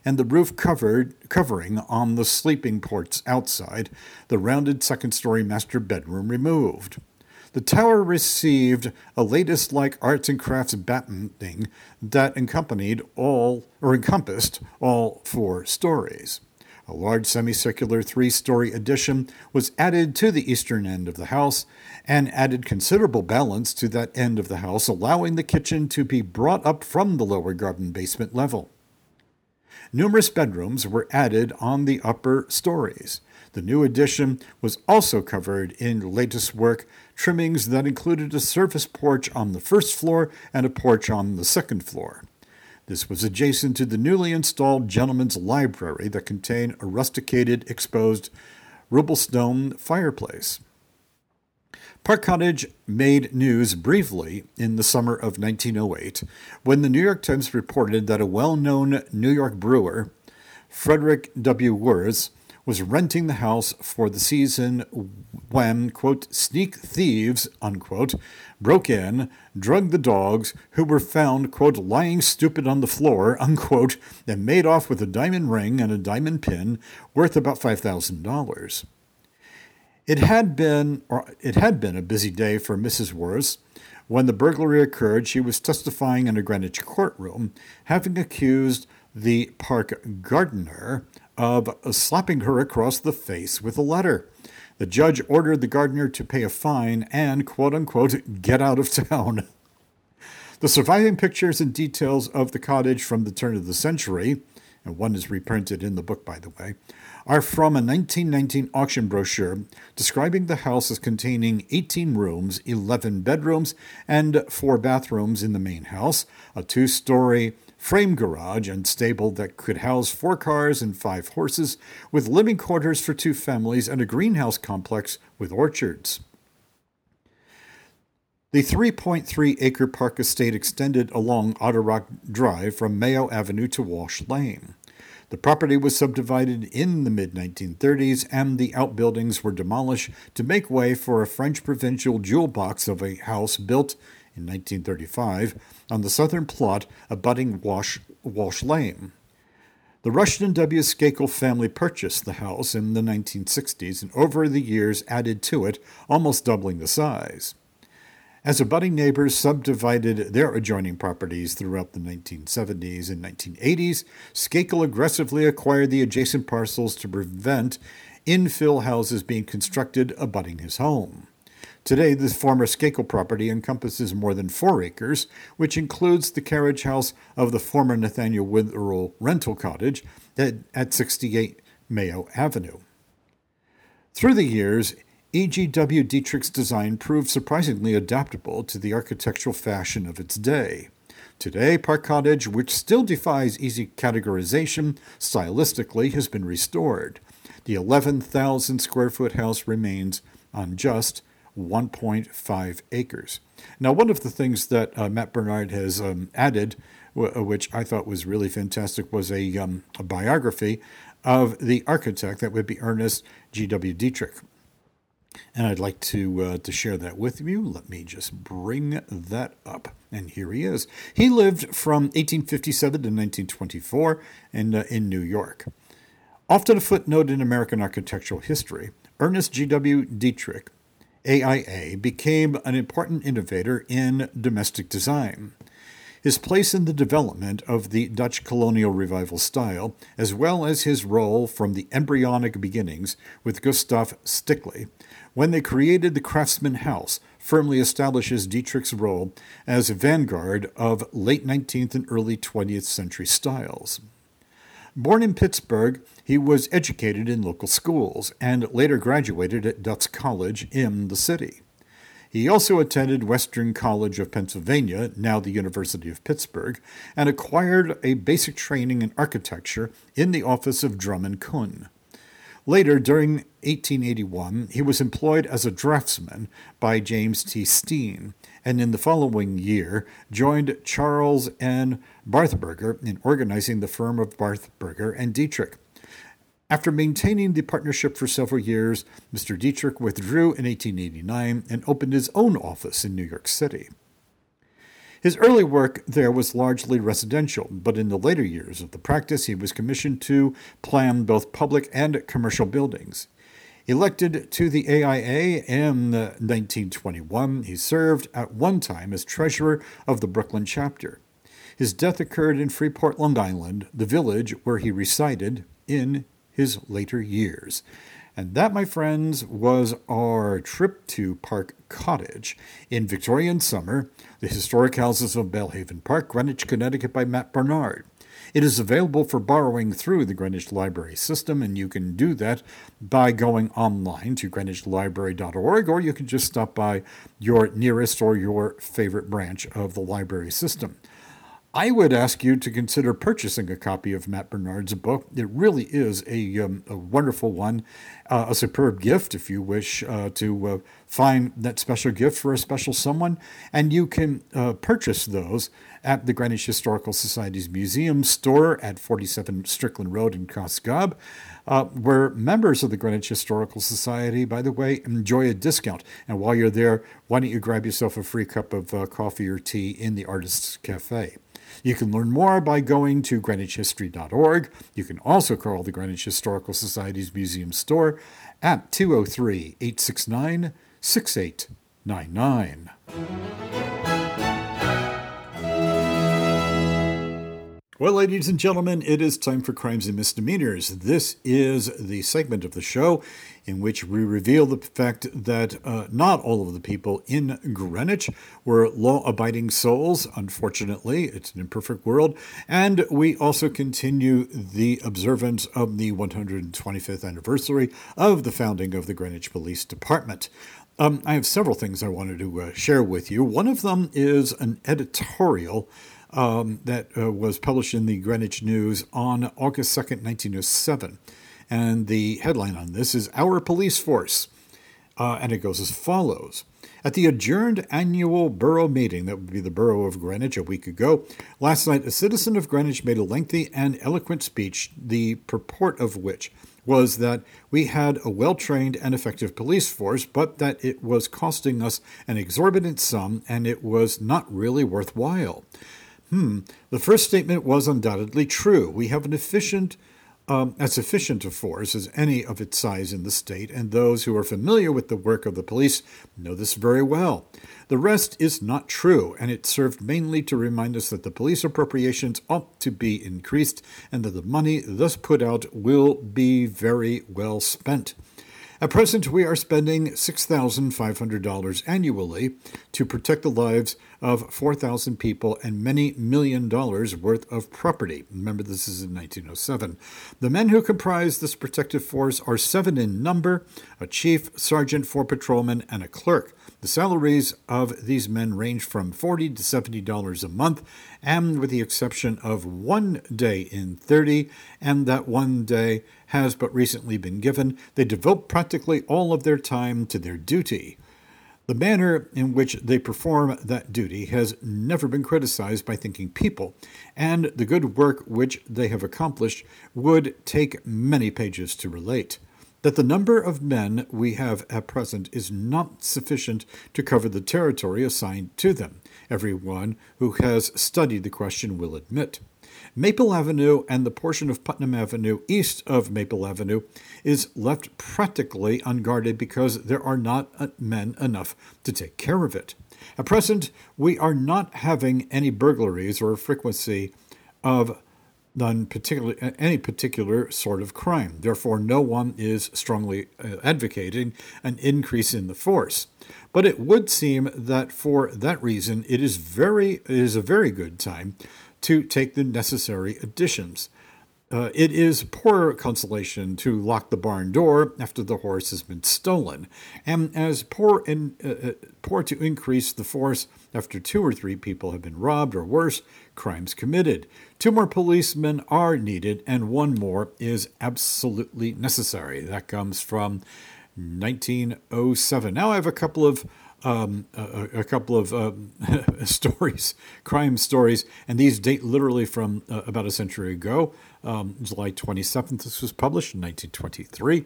and the roof covered covering on the sleeping ports outside, the rounded second story master bedroom removed. The tower received a latest like arts and crafts battening that accompanied all or encompassed all four stories. A large semicircular three story addition was added to the eastern end of the house and added considerable balance to that end of the house, allowing the kitchen to be brought up from the lower garden basement level. Numerous bedrooms were added on the upper stories. The new addition was also covered in latest work trimmings that included a surface porch on the first floor and a porch on the second floor. This was adjacent to the newly installed gentleman's library that contained a rusticated, exposed rubblestone fireplace. Park Cottage made news briefly in the summer of 1908 when the New York Times reported that a well known New York brewer, Frederick W. Wirz, was renting the house for the season when, quote, sneak thieves, unquote, broke in, drugged the dogs, who were found, quote, lying stupid on the floor, unquote, and made off with a diamond ring and a diamond pin worth about $5,000. It had been, or it had been a busy day for Mrs. Wirz. When the burglary occurred, she was testifying in a Greenwich courtroom, having accused the park gardener of slapping her across the face with a letter. The judge ordered the gardener to pay a fine and, quote unquote, get out of town. The surviving pictures and details of the cottage from the turn of the century, and one is reprinted in the book, by the way, are from a 1919 auction brochure describing the house as containing 18 rooms, 11 bedrooms, and 4 bathrooms in the main house, a two story frame garage and stable that could house four cars and five horses, with living quarters for two families and a greenhouse complex with orchards. The 3.3 acre park estate extended along Otter Rock Drive from Mayo Avenue to Walsh Lane. The property was subdivided in the mid 1930s, and the outbuildings were demolished to make way for a French provincial jewel box of a house built in 1935 on the southern plot abutting Walsh, Walsh Lane. The Rushton W. Skakel family purchased the house in the 1960s and over the years added to it, almost doubling the size. As abutting neighbors subdivided their adjoining properties throughout the 1970s and 1980s, Skakel aggressively acquired the adjacent parcels to prevent infill houses being constructed abutting his home. Today, the former Skakel property encompasses more than four acres, which includes the carriage house of the former Nathaniel Witherell rental cottage at, at 68 Mayo Avenue. Through the years, E.G.W. Dietrich's design proved surprisingly adaptable to the architectural fashion of its day. Today, Park Cottage, which still defies easy categorization, stylistically has been restored. The 11,000 square foot house remains on just 1.5 acres. Now, one of the things that uh, Matt Bernard has um, added, w- uh, which I thought was really fantastic, was a, um, a biography of the architect that would be Ernest G.W. Dietrich. And I'd like to uh, to share that with you. Let me just bring that up. And here he is. He lived from 1857 to 1924 in, uh, in New York. Often a footnote in American architectural history, Ernest G.W. Dietrich AIA, became an important innovator in domestic design. His place in the development of the Dutch colonial revival style, as well as his role from the embryonic beginnings with Gustav Stickley, when they created the Craftsman House, firmly establishes Dietrich's role as a vanguard of late 19th and early 20th century styles. Born in Pittsburgh, he was educated in local schools and later graduated at Dutz College in the city. He also attended Western College of Pennsylvania, now the University of Pittsburgh, and acquired a basic training in architecture in the office of Drummond Kuhn. Later, during 1881, he was employed as a draftsman by James T. Steen, and in the following year joined Charles N. Bartberger in organizing the firm of Bartberger and Dietrich. After maintaining the partnership for several years, Mr. Dietrich withdrew in 1889 and opened his own office in New York City. His early work there was largely residential, but in the later years of the practice, he was commissioned to plan both public and commercial buildings. Elected to the AIA in 1921, he served at one time as treasurer of the Brooklyn chapter. His death occurred in Freeport, Long Island, the village where he resided in his later years. And that, my friends, was our trip to Park Cottage in Victorian summer, the historic houses of Belle Haven Park, Greenwich, Connecticut, by Matt Barnard. It is available for borrowing through the Greenwich Library system, and you can do that by going online to greenwichlibrary.org, or you can just stop by your nearest or your favorite branch of the library system. I would ask you to consider purchasing a copy of Matt Bernard's book. It really is a, um, a wonderful one, uh, a superb gift if you wish uh, to uh, find that special gift for a special someone. And you can uh, purchase those at the Greenwich Historical Society's museum store at 47 Strickland Road in Cos Cob. Uh, where members of the Greenwich Historical Society, by the way, enjoy a discount. And while you're there, why don't you grab yourself a free cup of uh, coffee or tea in the Artists Cafe? You can learn more by going to greenwichhistory.org. You can also call the Greenwich Historical Society's museum store at 203 869 6899. Well, ladies and gentlemen, it is time for Crimes and Misdemeanors. This is the segment of the show in which we reveal the fact that uh, not all of the people in Greenwich were law abiding souls. Unfortunately, it's an imperfect world. And we also continue the observance of the 125th anniversary of the founding of the Greenwich Police Department. Um, I have several things I wanted to uh, share with you. One of them is an editorial um, that uh, was published in the Greenwich News on August 2nd, 1907. And the headline on this is Our Police Force. Uh, and it goes as follows. At the adjourned annual borough meeting, that would be the borough of Greenwich a week ago, last night a citizen of Greenwich made a lengthy and eloquent speech, the purport of which was that we had a well trained and effective police force, but that it was costing us an exorbitant sum and it was not really worthwhile. Hmm, the first statement was undoubtedly true. We have an efficient, um, as efficient a force as any of its size in the state, and those who are familiar with the work of the police know this very well. The rest is not true, and it served mainly to remind us that the police appropriations ought to be increased and that the money thus put out will be very well spent. At present, we are spending $6,500 annually to protect the lives of 4,000 people and many million dollars worth of property. Remember, this is in 1907. The men who comprise this protective force are seven in number a chief, sergeant, four patrolmen, and a clerk. The salaries of these men range from 40 to $70 a month, and with the exception of one day in 30, and that one day has but recently been given, they devote practically all of their time to their duty. The manner in which they perform that duty has never been criticized by thinking people, and the good work which they have accomplished would take many pages to relate. That the number of men we have at present is not sufficient to cover the territory assigned to them, everyone who has studied the question will admit. Maple Avenue and the portion of Putnam Avenue east of Maple Avenue is left practically unguarded because there are not uh, men enough to take care of it. At present, we are not having any burglaries or frequency of particular, any particular sort of crime. Therefore, no one is strongly uh, advocating an increase in the force. But it would seem that for that reason, it is very it is a very good time to take the necessary additions. Uh, it is poor consolation to lock the barn door after the horse has been stolen, and as poor, in, uh, uh, poor to increase the force after two or three people have been robbed or worse, crimes committed. Two more policemen are needed, and one more is absolutely necessary. That comes from 1907. Now I have a couple of um, a, a, couple of um, stories, crime stories, and these date literally from uh, about a century ago. Um, July 27th, this was published in 1923.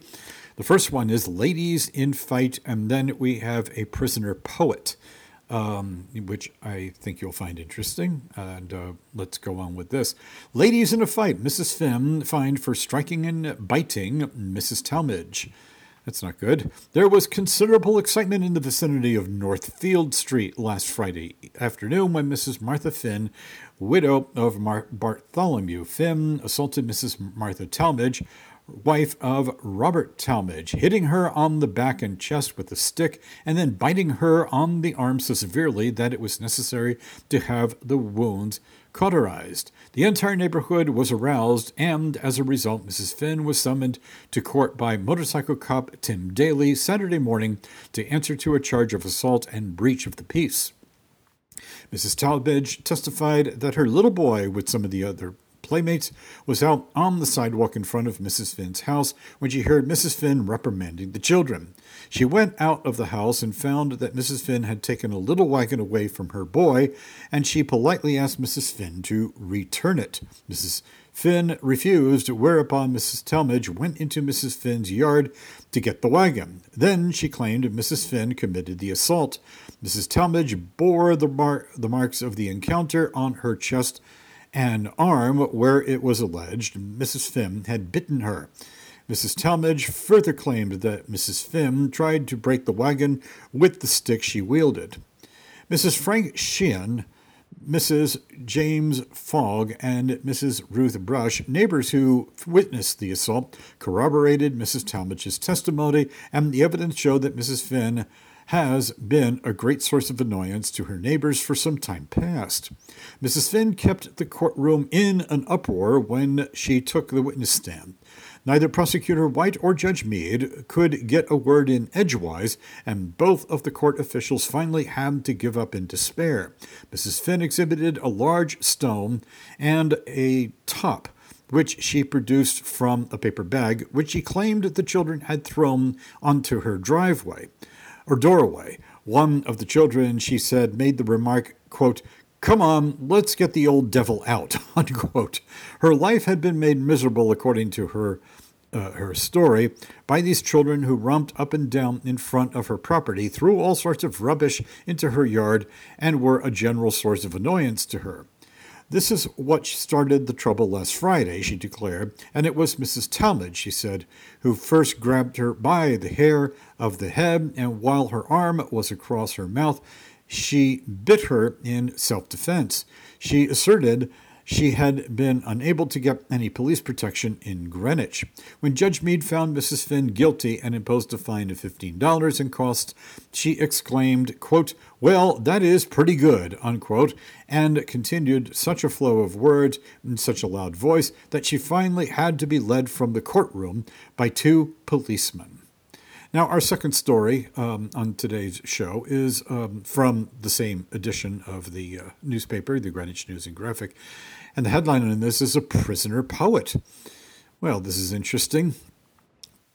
The first one is Ladies in Fight, and then we have A Prisoner Poet, um, which I think you'll find interesting. And uh, let's go on with this. Ladies in a Fight, Mrs. Finn fined for striking and biting Mrs. Talmage. That's not good. There was considerable excitement in the vicinity of Northfield Street last Friday afternoon when Mrs. Martha Finn, widow of Mar- Bartholomew Finn, assaulted Mrs. Martha Talmage, wife of Robert Talmage, hitting her on the back and chest with a stick and then biting her on the arm so severely that it was necessary to have the wounds cauterized. The entire neighborhood was aroused, and as a result, Mrs. Finn was summoned to court by motorcycle cop Tim Daly Saturday morning to answer to a charge of assault and breach of the peace. Mrs. Talmage testified that her little boy, with some of the other playmates, was out on the sidewalk in front of Mrs. Finn's house when she heard Mrs. Finn reprimanding the children. She went out of the house and found that Mrs. Finn had taken a little wagon away from her boy, and she politely asked Mrs. Finn to return it. Mrs. Finn refused, whereupon Mrs. Talmage went into Mrs. Finn's yard to get the wagon. Then she claimed Mrs. Finn committed the assault. Mrs. Talmage bore the, mar- the marks of the encounter on her chest and arm where it was alleged Mrs. Finn had bitten her. Mrs. Talmage further claimed that Mrs. Finn tried to break the wagon with the stick she wielded. Mrs. Frank Sheehan, Mrs. James Fogg, and Mrs. Ruth Brush, neighbors who witnessed the assault, corroborated Mrs. Talmage's testimony, and the evidence showed that Mrs. Finn has been a great source of annoyance to her neighbors for some time past. Mrs. Finn kept the courtroom in an uproar when she took the witness stand. Neither Prosecutor White or Judge Mead could get a word in edgewise, and both of the court officials finally had to give up in despair. Mrs. Finn exhibited a large stone and a top which she produced from a paper bag, which she claimed the children had thrown onto her driveway or doorway. One of the children, she said, made the remark, quote, Come on, let's get the old devil out, unquote. Her life had been made miserable, according to her uh, her story, by these children who romped up and down in front of her property, threw all sorts of rubbish into her yard, and were a general source of annoyance to her. This is what started the trouble last Friday, she declared, and it was Mrs. Talmage, she said, who first grabbed her by the hair of the head, and while her arm was across her mouth, she bit her in self defense. She asserted she had been unable to get any police protection in Greenwich. When Judge Mead found Mrs. Finn guilty and imposed a fine of $15 in costs, she exclaimed, quote, Well, that is pretty good, unquote, and continued such a flow of words in such a loud voice that she finally had to be led from the courtroom by two policemen. Now, our second story um, on today's show is um, from the same edition of the uh, newspaper, the Greenwich News and Graphic, and the headline on this is A Prisoner Poet. Well, this is interesting.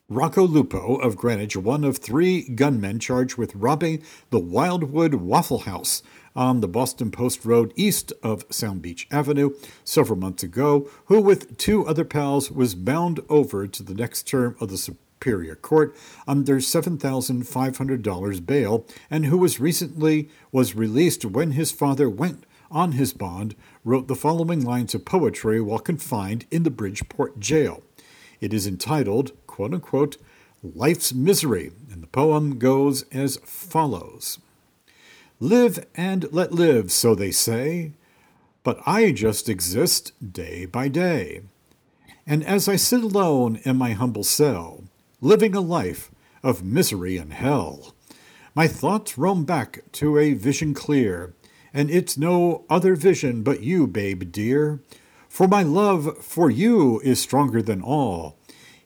Rocco Lupo of Greenwich, one of three gunmen charged with robbing the Wildwood Waffle House on the Boston Post Road east of Sound Beach Avenue several months ago, who with two other pals was bound over to the next term of the Superior Court under $7,500 bail and who was recently was released when his father went on his bond wrote the following lines of poetry while confined in the Bridgeport jail. It is entitled, quote unquote, Life's Misery, and the poem goes as follows Live and let live, so they say, but I just exist day by day. And as I sit alone in my humble cell, living a life of misery and hell. My thoughts roam back to a vision clear, and it's no other vision but you, babe dear. For my love for you is stronger than all,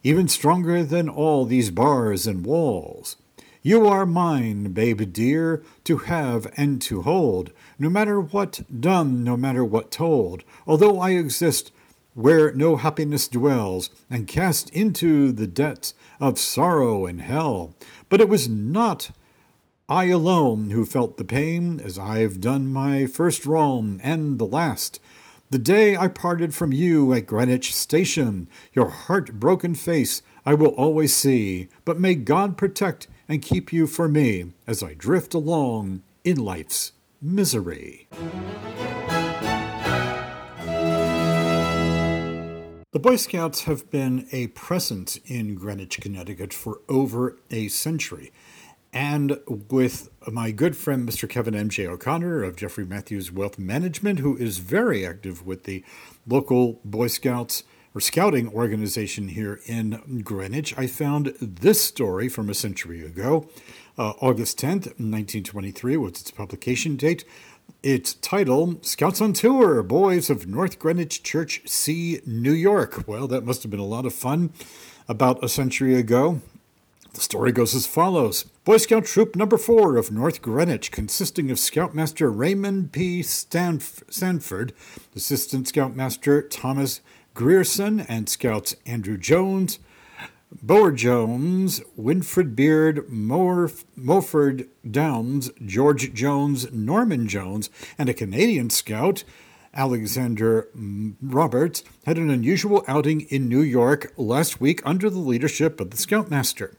even stronger than all these bars and walls. You are mine, babe dear, to have and to hold, no matter what done, no matter what told. Although I exist where no happiness dwells, and cast into the depths of sorrow and hell. But it was not I alone who felt the pain, as I've done my first wrong and the last. The day I parted from you at Greenwich Station, your heartbroken face I will always see, but may God protect and keep you for me as I drift along in life's misery. The Boy Scouts have been a presence in Greenwich, Connecticut for over a century. And with my good friend, Mr. Kevin M.J. O'Connor of Jeffrey Matthews Wealth Management, who is very active with the local Boy Scouts or scouting organization here in Greenwich, I found this story from a century ago. Uh, August 10th, 1923 was its publication date. Its title, Scouts on Tour Boys of North Greenwich Church See, New York. Well, that must have been a lot of fun about a century ago. The story goes as follows Boy Scout Troop Number 4 of North Greenwich, consisting of Scoutmaster Raymond P. Stanf- Sanford, Assistant Scoutmaster Thomas Grierson and Scouts Andrew Jones, Bower Jones, Winfred Beard, Morf, Moford Downs, George Jones, Norman Jones, and a Canadian scout, Alexander Roberts, had an unusual outing in New York last week under the leadership of the Scoutmaster.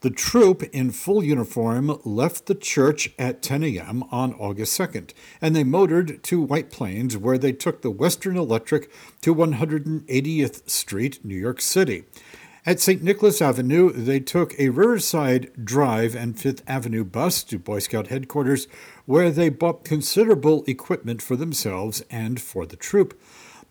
The troop in full uniform left the church at 10 a.m. on August 2nd, and they motored to White Plains, where they took the Western Electric to 180th Street, New York City. At St. Nicholas Avenue, they took a Riverside Drive and Fifth Avenue bus to Boy Scout headquarters, where they bought considerable equipment for themselves and for the troop.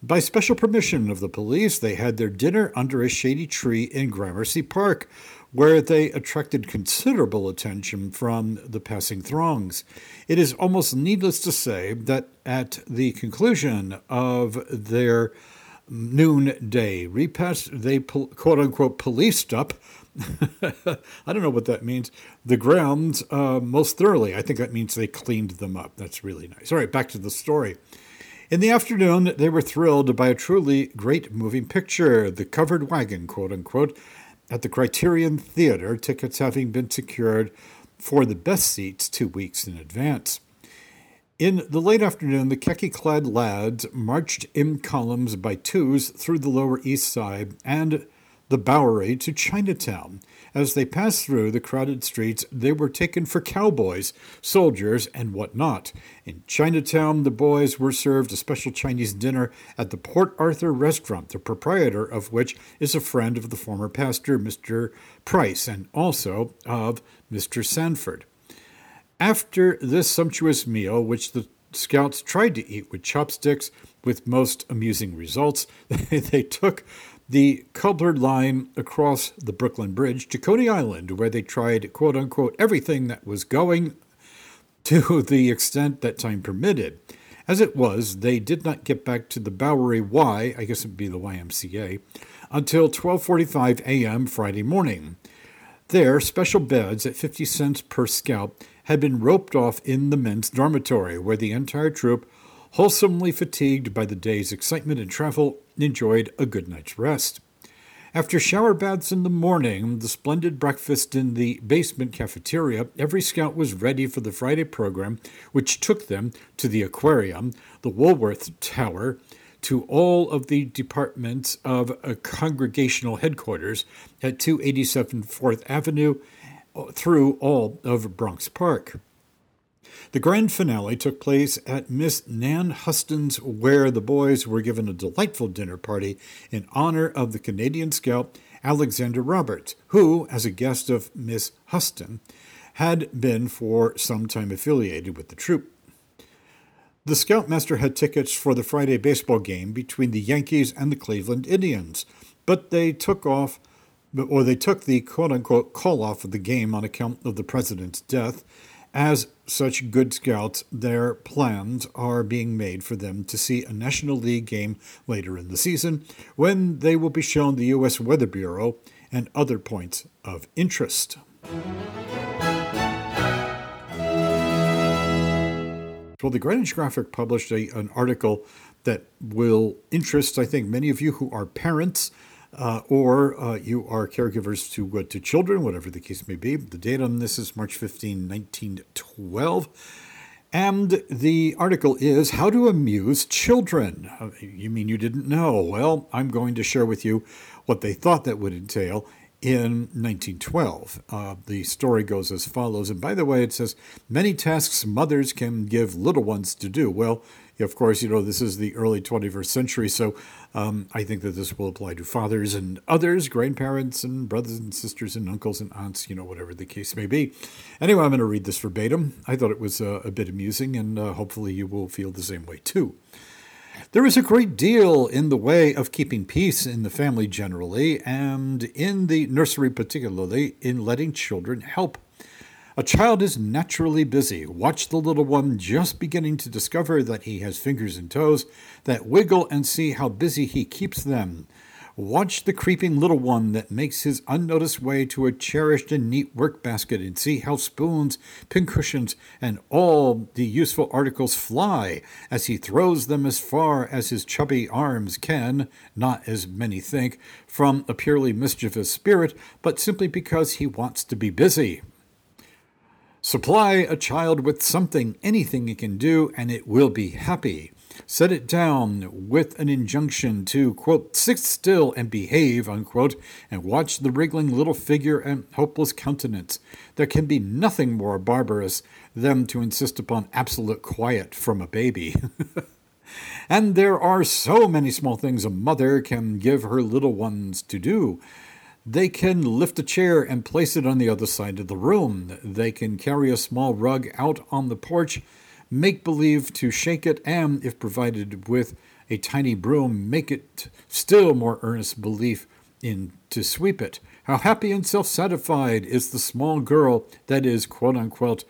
By special permission of the police, they had their dinner under a shady tree in Gramercy Park, where they attracted considerable attention from the passing throngs. It is almost needless to say that at the conclusion of their noonday repast, they quote unquote policed up. I don't know what that means. The grounds uh, most thoroughly. I think that means they cleaned them up. That's really nice. All right, back to the story. In the afternoon, they were thrilled by a truly great moving picture, The Covered Wagon, quote unquote, at the Criterion Theater, tickets having been secured for the best seats two weeks in advance. In the late afternoon, the khaki clad lads marched in columns by twos through the Lower East Side and the Bowery to Chinatown. As they passed through the crowded streets, they were taken for cowboys, soldiers, and what not. In Chinatown, the boys were served a special Chinese dinner at the Port Arthur restaurant, the proprietor of which is a friend of the former pastor, Mr. Price, and also of Mr. Sanford. After this sumptuous meal, which the scouts tried to eat with chopsticks with most amusing results, they took the Cobblard line across the Brooklyn Bridge to Coney Island, where they tried, quote unquote, everything that was going to the extent that time permitted. As it was, they did not get back to the Bowery Y, I guess it would be the YMCA, until 12:45 a.m. Friday morning. There, special beds at 50 cents per scout had been roped off in the men's dormitory, where the entire troop wholesomely fatigued by the day's excitement and travel, enjoyed a good night's rest. After shower baths in the morning, the splendid breakfast in the basement cafeteria, every scout was ready for the Friday program, which took them to the aquarium, the Woolworth Tower, to all of the departments of a congregational headquarters at 287 4th Avenue through all of Bronx Park. The grand finale took place at Miss Nan Huston's, where the boys were given a delightful dinner party in honor of the Canadian scout Alexander Roberts, who, as a guest of Miss Huston, had been for some time affiliated with the troop. The Scoutmaster had tickets for the Friday baseball game between the Yankees and the Cleveland Indians, but they took off, or they took the quote unquote call off of the game on account of the president's death As such good scouts, their plans are being made for them to see a National League game later in the season when they will be shown the U.S. Weather Bureau and other points of interest. Well, the Greenwich Graphic published a, an article that will interest, I think, many of you who are parents uh, or uh, you are caregivers to uh, to children, whatever the case may be. The date on this is March 15, 1912. And the article is How to Amuse Children. Uh, you mean you didn't know? Well, I'm going to share with you what they thought that would entail in 1912. Uh, the story goes as follows. And by the way, it says many tasks mothers can give little ones to do. Well, of course, you know, this is the early 21st century, so um, I think that this will apply to fathers and others, grandparents and brothers and sisters and uncles and aunts, you know, whatever the case may be. Anyway, I'm going to read this verbatim. I thought it was uh, a bit amusing, and uh, hopefully you will feel the same way too. There is a great deal in the way of keeping peace in the family generally, and in the nursery particularly, in letting children help a child is naturally busy. Watch the little one just beginning to discover that he has fingers and toes that wiggle and see how busy he keeps them. Watch the creeping little one that makes his unnoticed way to a cherished and neat work basket and see how spoons, pincushions, and all the useful articles fly as he throws them as far as his chubby arms can, not as many think, from a purely mischievous spirit, but simply because he wants to be busy. Supply a child with something, anything it can do, and it will be happy. Set it down with an injunction to, quote, sit still and behave, unquote, and watch the wriggling little figure and hopeless countenance. There can be nothing more barbarous than to insist upon absolute quiet from a baby. and there are so many small things a mother can give her little ones to do. They can lift a chair and place it on the other side of the room. They can carry a small rug out on the porch, make believe to shake it, and, if provided with a tiny broom, make it still more earnest belief in to sweep it. How happy and self satisfied is the small girl that is, quote unquote,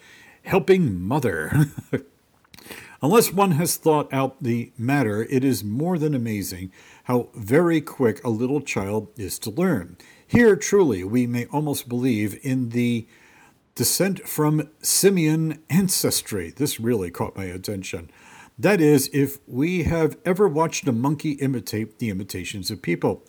helping mother. Unless one has thought out the matter, it is more than amazing how very quick a little child is to learn. Here, truly, we may almost believe in the descent from simian ancestry. This really caught my attention. That is, if we have ever watched a monkey imitate the imitations of people.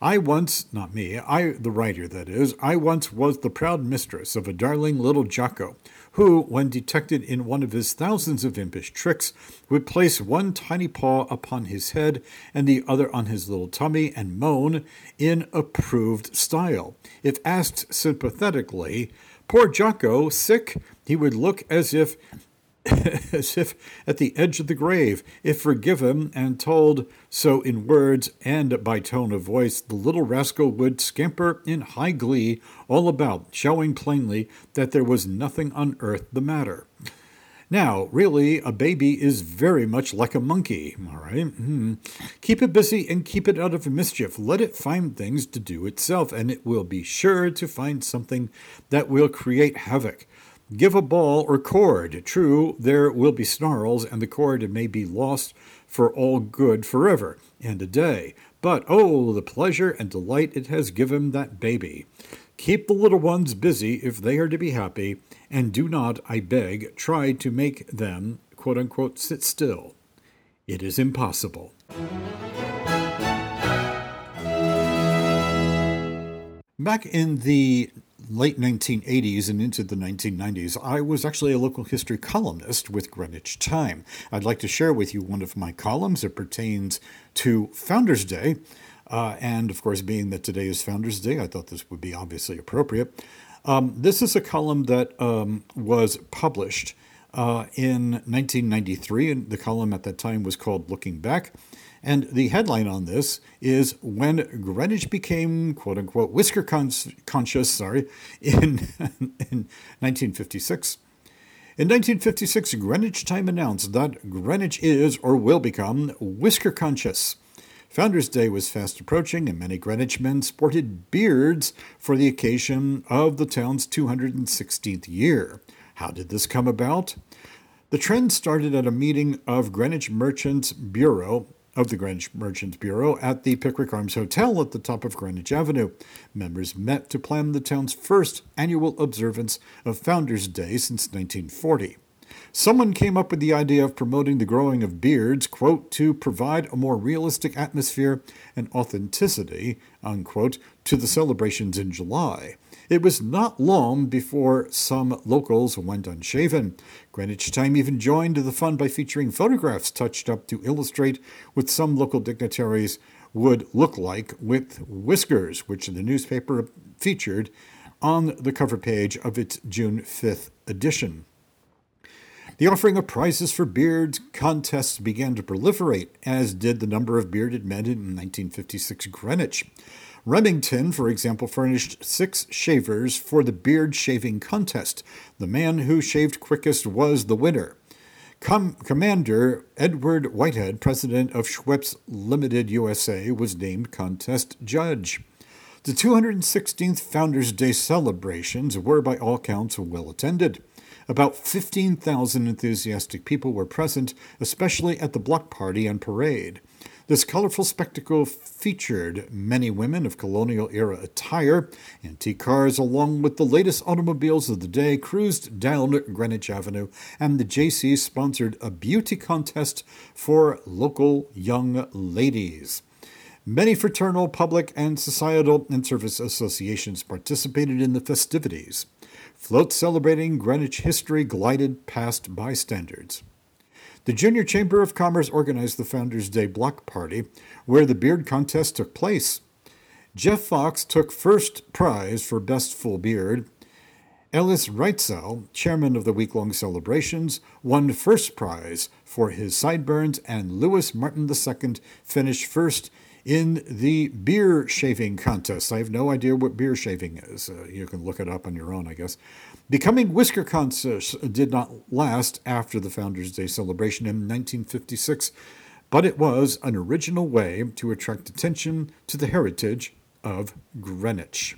I once, not me, I, the writer that is, I once was the proud mistress of a darling little Jocko, who, when detected in one of his thousands of impish tricks, would place one tiny paw upon his head and the other on his little tummy and moan in approved style. If asked sympathetically, Poor Jocko, sick, he would look as if as if at the edge of the grave. If forgiven and told so in words and by tone of voice, the little rascal would scamper in high glee all about, showing plainly that there was nothing on earth the matter. Now, really, a baby is very much like a monkey, all right? Mm-hmm. Keep it busy and keep it out of mischief. Let it find things to do itself, and it will be sure to find something that will create havoc. Give a ball or cord. True, there will be snarls, and the cord may be lost for all good forever and a day. But oh, the pleasure and delight it has given that baby. Keep the little ones busy if they are to be happy, and do not, I beg, try to make them, quote unquote, sit still. It is impossible. Back in the late 1980s and into the 1990s, I was actually a local history columnist with Greenwich Time. I'd like to share with you one of my columns. It pertains to Founders Day. Uh, and of course, being that today is Founders Day, I thought this would be obviously appropriate. Um, this is a column that um, was published uh, in 1993, and the column at that time was called Looking Back. And the headline on this is When Greenwich Became, quote unquote, whisker conscious, sorry, in, in 1956. In 1956, Greenwich Time announced that Greenwich is or will become whisker conscious. Founders Day was fast approaching, and many Greenwich men sported beards for the occasion of the town's 216th year. How did this come about? The trend started at a meeting of Greenwich Merchants Bureau of the Greenwich Merchants Bureau at the Pickwick Arms Hotel at the top of Greenwich Avenue. Members met to plan the town's first annual observance of Founders Day since 1940. Someone came up with the idea of promoting the growing of beards, quote, to provide a more realistic atmosphere and authenticity, unquote, to the celebrations in July. It was not long before some locals went unshaven. Greenwich Time even joined the fun by featuring photographs touched up to illustrate what some local dignitaries would look like with whiskers, which the newspaper featured on the cover page of its June 5th edition. The offering of prizes for beard contests began to proliferate, as did the number of bearded men in 1956 Greenwich. Remington, for example, furnished six shavers for the beard shaving contest. The man who shaved quickest was the winner. Com- Commander Edward Whitehead, president of Schweppes Limited USA, was named contest judge. The 216th Founders Day celebrations were, by all counts, well attended. About 15,000 enthusiastic people were present, especially at the block party and parade. This colorful spectacle featured many women of colonial era attire. Antique cars, along with the latest automobiles of the day, cruised down Greenwich Avenue, and the JC sponsored a beauty contest for local young ladies. Many fraternal, public, and societal and service associations participated in the festivities. Floats celebrating Greenwich history glided past bystanders. The Junior Chamber of Commerce organized the Founders Day Block Party, where the beard contest took place. Jeff Fox took first prize for Best Full Beard. Ellis Reitzel, chairman of the week long celebrations, won first prize for his sideburns, and Louis Martin II finished first in the beer shaving contest. I have no idea what beer shaving is. Uh, you can look it up on your own, I guess. Becoming Whisker contest did not last after the Founders Day celebration in 1956, but it was an original way to attract attention to the heritage of Greenwich.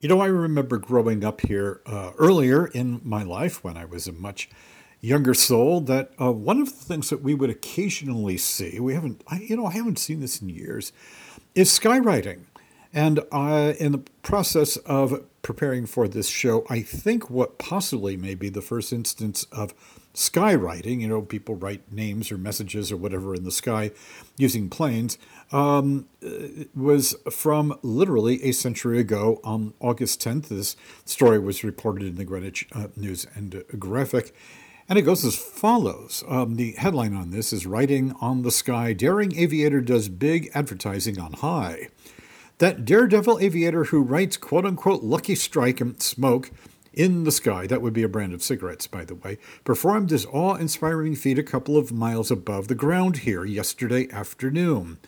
You know, I remember growing up here uh, earlier in my life when I was a much younger soul that uh, one of the things that we would occasionally see, we haven't, I, you know, I haven't seen this in years, is skywriting. And uh, in the process of preparing for this show, I think what possibly may be the first instance of skywriting, you know, people write names or messages or whatever in the sky using planes, um, was from literally a century ago on August 10th. This story was reported in the Greenwich uh, News and Graphic. And it goes as follows. Um, the headline on this is Writing on the Sky Daring Aviator Does Big Advertising on High. That daredevil aviator who writes quote unquote lucky strike and smoke in the sky, that would be a brand of cigarettes, by the way, performed his awe inspiring feat a couple of miles above the ground here yesterday afternoon.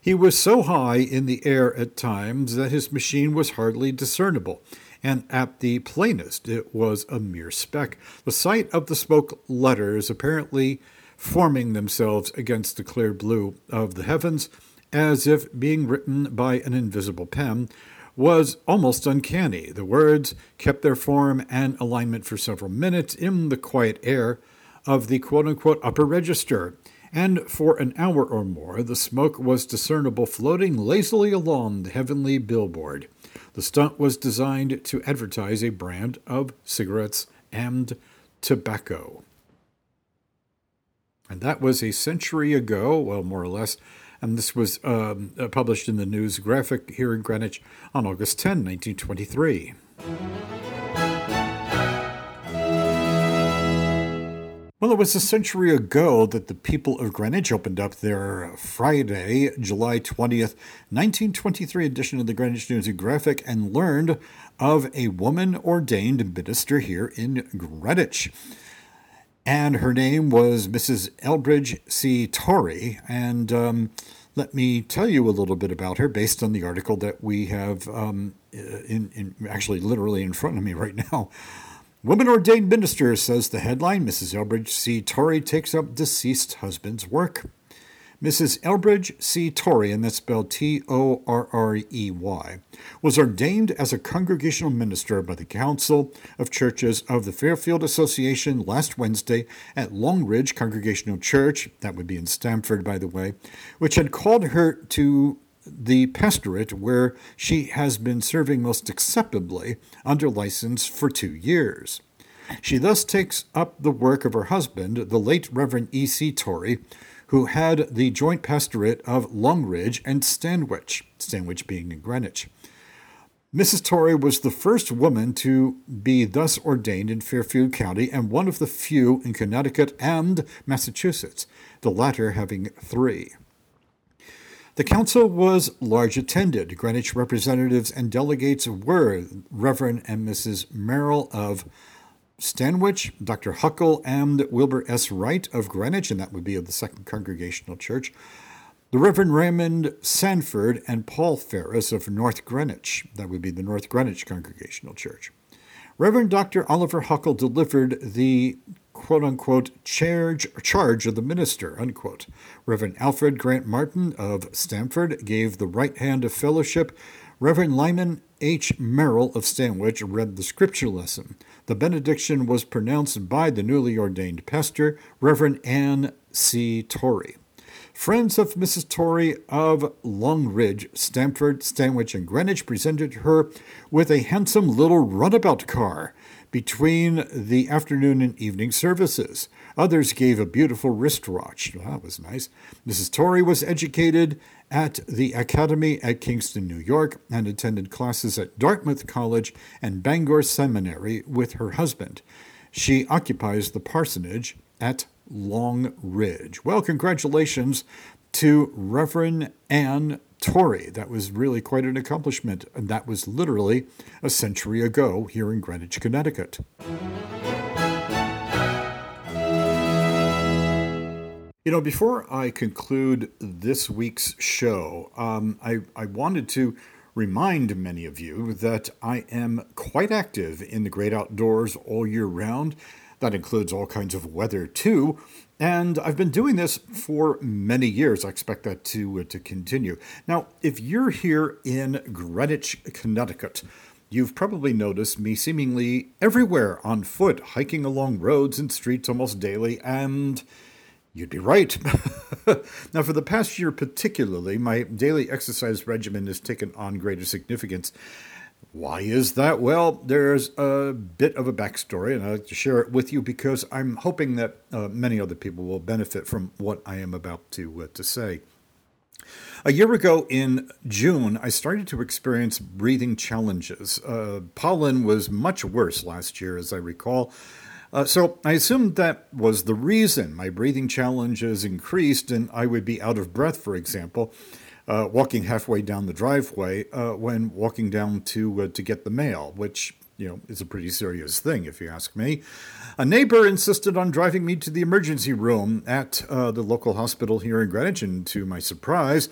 He was so high in the air at times that his machine was hardly discernible and at the plainest it was a mere speck. The sight of the smoke letters apparently forming themselves against the clear blue of the heavens, as if being written by an invisible pen, was almost uncanny. The words kept their form and alignment for several minutes in the quiet air of the quote unquote upper register, and for an hour or more the smoke was discernible floating lazily along the heavenly billboard. The stunt was designed to advertise a brand of cigarettes and tobacco. And that was a century ago, well, more or less. And this was um, uh, published in the News Graphic here in Greenwich on August 10, 1923. Well, it was a century ago that the people of Greenwich opened up their Friday, July 20th, 1923 edition of the Greenwich News and Graphic and learned of a woman ordained minister here in Greenwich. And her name was Mrs. Elbridge C. Torrey. And um, let me tell you a little bit about her based on the article that we have um, in, in actually literally in front of me right now. Woman ordained minister, says the headline. Mrs. Elbridge C. Torrey takes up deceased husband's work. Mrs. Elbridge C. Torrey, and that's spelled T O R R E Y, was ordained as a congregational minister by the Council of Churches of the Fairfield Association last Wednesday at Long Ridge Congregational Church, that would be in Stamford, by the way, which had called her to the pastorate where she has been serving most acceptably under license for two years. She thus takes up the work of her husband, the late Reverend E.C. Torrey, who had the joint pastorate of Longridge and Stanwich, Stanwich being in Greenwich. Mrs. Torrey was the first woman to be thus ordained in Fairfield County and one of the few in Connecticut and Massachusetts, the latter having three. The council was large attended. Greenwich representatives and delegates were Reverend and Mrs. Merrill of Stanwich, Dr. Huckle, and Wilbur S. Wright of Greenwich, and that would be of the Second Congregational Church. The Reverend Raymond Sanford and Paul Ferris of North Greenwich, that would be the North Greenwich Congregational Church. Reverend Dr. Oliver Huckle delivered the quote unquote charge, charge of the minister, unquote. Reverend Alfred Grant Martin of Stamford gave the right hand of fellowship. Reverend Lyman H. Merrill of Stanwich read the scripture lesson. The benediction was pronounced by the newly ordained pastor, Reverend Anne C. Torrey. Friends of Mrs. Torrey of Long Ridge, Stamford, Stanwich, and Greenwich presented her with a handsome little runabout car between the afternoon and evening services. Others gave a beautiful wristwatch. Well, that was nice. Mrs. Torrey was educated at the Academy at Kingston, New York, and attended classes at Dartmouth College and Bangor Seminary with her husband. She occupies the parsonage at Long Ridge. Well, congratulations to Reverend Anne Torrey. That was really quite an accomplishment, and that was literally a century ago here in Greenwich, Connecticut. You know, before I conclude this week's show, um, I, I wanted to remind many of you that I am quite active in the great outdoors all year round. That includes all kinds of weather, too. And I've been doing this for many years. I expect that to, uh, to continue. Now, if you're here in Greenwich, Connecticut, You've probably noticed me seemingly everywhere on foot, hiking along roads and streets almost daily, and You'd be right. now, for the past year particularly, my daily exercise regimen has taken on greater significance. Why is that? Well, there's a bit of a backstory, and I'd like to share it with you because I'm hoping that uh, many other people will benefit from what I am about to, uh, to say. A year ago in June, I started to experience breathing challenges. Uh, pollen was much worse last year, as I recall. Uh, so I assumed that was the reason my breathing challenges increased and I would be out of breath, for example, uh, walking halfway down the driveway uh, when walking down to uh, to get the mail, which you know is a pretty serious thing if you ask me. A neighbor insisted on driving me to the emergency room at uh, the local hospital here in Greenwich, and to my surprise.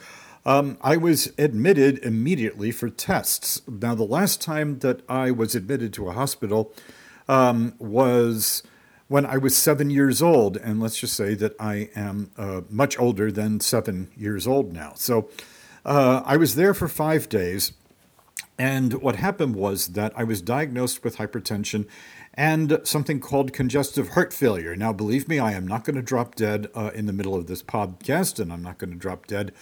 Um, I was admitted immediately for tests. Now, the last time that I was admitted to a hospital, um, was when I was seven years old. And let's just say that I am uh, much older than seven years old now. So uh, I was there for five days. And what happened was that I was diagnosed with hypertension and something called congestive heart failure. Now, believe me, I am not going to drop dead uh, in the middle of this podcast, and I'm not going to drop dead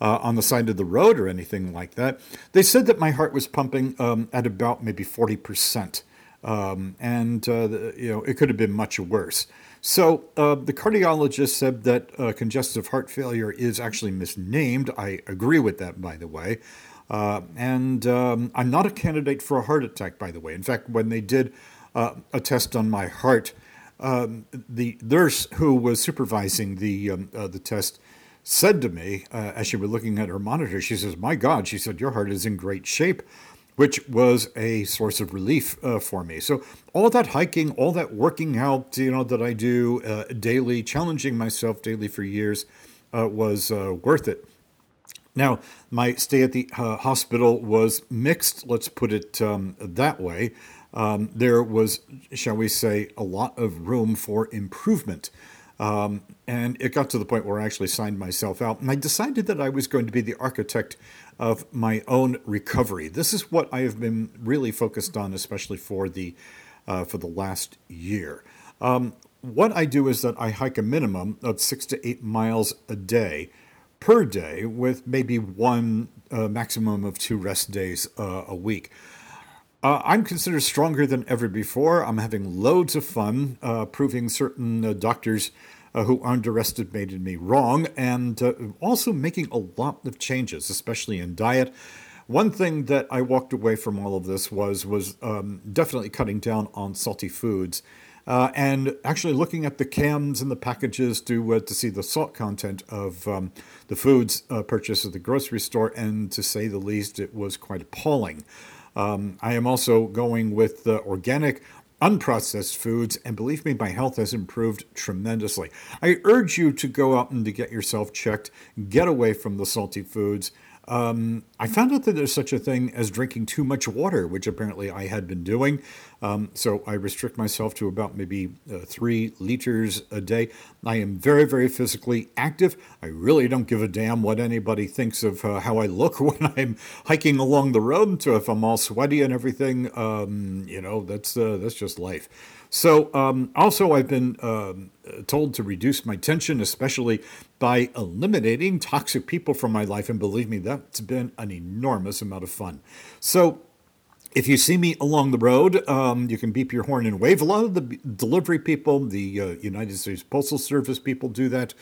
uh, on the side of the road or anything like that. They said that my heart was pumping um, at about maybe 40%. Um, and uh, the, you know it could have been much worse. So uh, the cardiologist said that uh, congestive heart failure is actually misnamed. I agree with that, by the way. Uh, and um, I'm not a candidate for a heart attack, by the way. In fact, when they did uh, a test on my heart, um, the nurse who was supervising the um, uh, the test said to me as she was looking at her monitor, she says, "My God," she said, "your heart is in great shape." Which was a source of relief uh, for me. So all that hiking, all that working out, you know, that I do uh, daily, challenging myself daily for years, uh, was uh, worth it. Now, my stay at the uh, hospital was mixed. Let's put it um, that way. Um, there was, shall we say, a lot of room for improvement. Um, and it got to the point where I actually signed myself out. And I decided that I was going to be the architect of my own recovery. This is what I have been really focused on, especially for the uh, for the last year. Um, what I do is that I hike a minimum of six to eight miles a day per day, with maybe one uh, maximum of two rest days uh, a week. Uh, I'm considered stronger than ever before. I'm having loads of fun uh, proving certain uh, doctors uh, who underestimated me wrong and uh, also making a lot of changes, especially in diet. One thing that I walked away from all of this was was um, definitely cutting down on salty foods. Uh, and actually looking at the cans and the packages to uh, to see the salt content of um, the foods uh, purchased at the grocery store, and to say the least, it was quite appalling. Um, I am also going with the organic, unprocessed foods, and believe me, my health has improved tremendously. I urge you to go out and to get yourself checked, get away from the salty foods. Um, I found out that there's such a thing as drinking too much water, which apparently I had been doing. Um, so I restrict myself to about maybe uh, three liters a day. I am very, very physically active. I really don't give a damn what anybody thinks of uh, how I look when I'm hiking along the road. So if I'm all sweaty and everything, um, you know, that's uh, that's just life. So, um, also, I've been um, told to reduce my tension, especially by eliminating toxic people from my life. And believe me, that's been an enormous amount of fun. So, if you see me along the road, um, you can beep your horn and wave. A lot of the delivery people, the uh, United States Postal Service people do that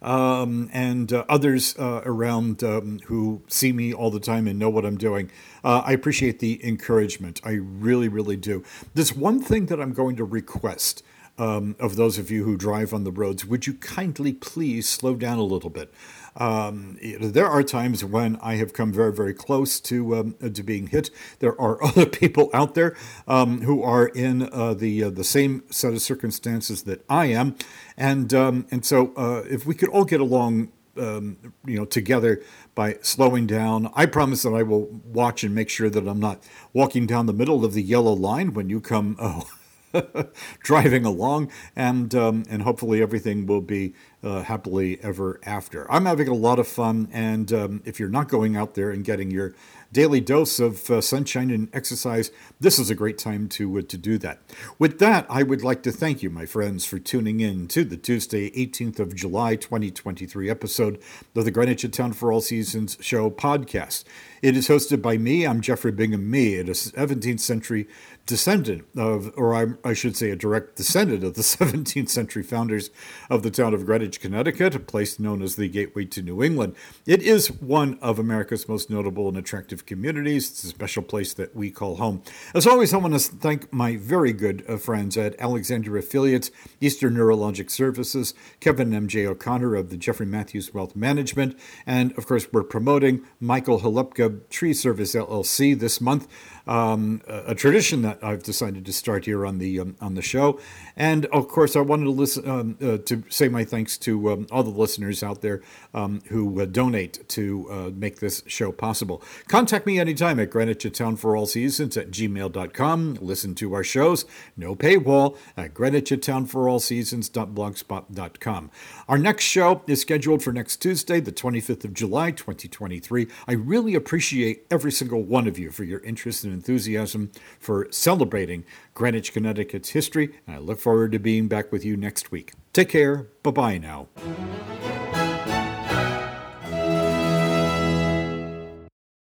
um, and uh, others uh, around um, who see me all the time and know what I'm doing. Uh, I appreciate the encouragement. I really, really do. There's one thing that I'm going to request. Um, of those of you who drive on the roads, would you kindly please slow down a little bit? Um, there are times when I have come very, very close to um, to being hit. There are other people out there um, who are in uh, the uh, the same set of circumstances that I am, and um, and so uh, if we could all get along. Um, you know, together by slowing down. I promise that I will watch and make sure that I'm not walking down the middle of the yellow line when you come. Oh, driving along, and um, and hopefully everything will be uh, happily ever after. I'm having a lot of fun, and um, if you're not going out there and getting your daily dose of uh, sunshine and exercise, this is a great time to uh, to do that. With that, I would like to thank you, my friends, for tuning in to the Tuesday, 18th of July, 2023 episode of the Greenwich A Town for All Seasons show podcast. It is hosted by me. I'm Jeffrey Bingham Mead, a 17th century descendant of, or I, I, should say, a direct descendant of the 17th century founders of the town of Greenwich, Connecticut, a place known as the Gateway to New England. It is one of America's most notable and attractive communities. It's a special place that we call home. As always, I want to thank my very good uh, friends at Alexander Affiliates, Eastern Neurologic Services, Kevin M.J. O'Connor of the Jeffrey Matthews Wealth Management, and of course, we're promoting Michael Halepka Tree Service LLC this month um, a, tradition that I've decided to start here on the um, on the show. And of course, I wanted to listen um, uh, to say my thanks to um, all the listeners out there um, who uh, donate to uh, make this show possible. Contact me anytime at Greenwich Town for All Seasons at gmail.com. Listen to our shows, no paywall, at Greenwich Town for All Seasons.blogspot.com. Our next show is scheduled for next Tuesday, the 25th of July, 2023. I really appreciate every single one of you for your interest and enthusiasm for celebrating Greenwich, Connecticut's history, and I look forward to being back with you next week. Take care. Bye bye now.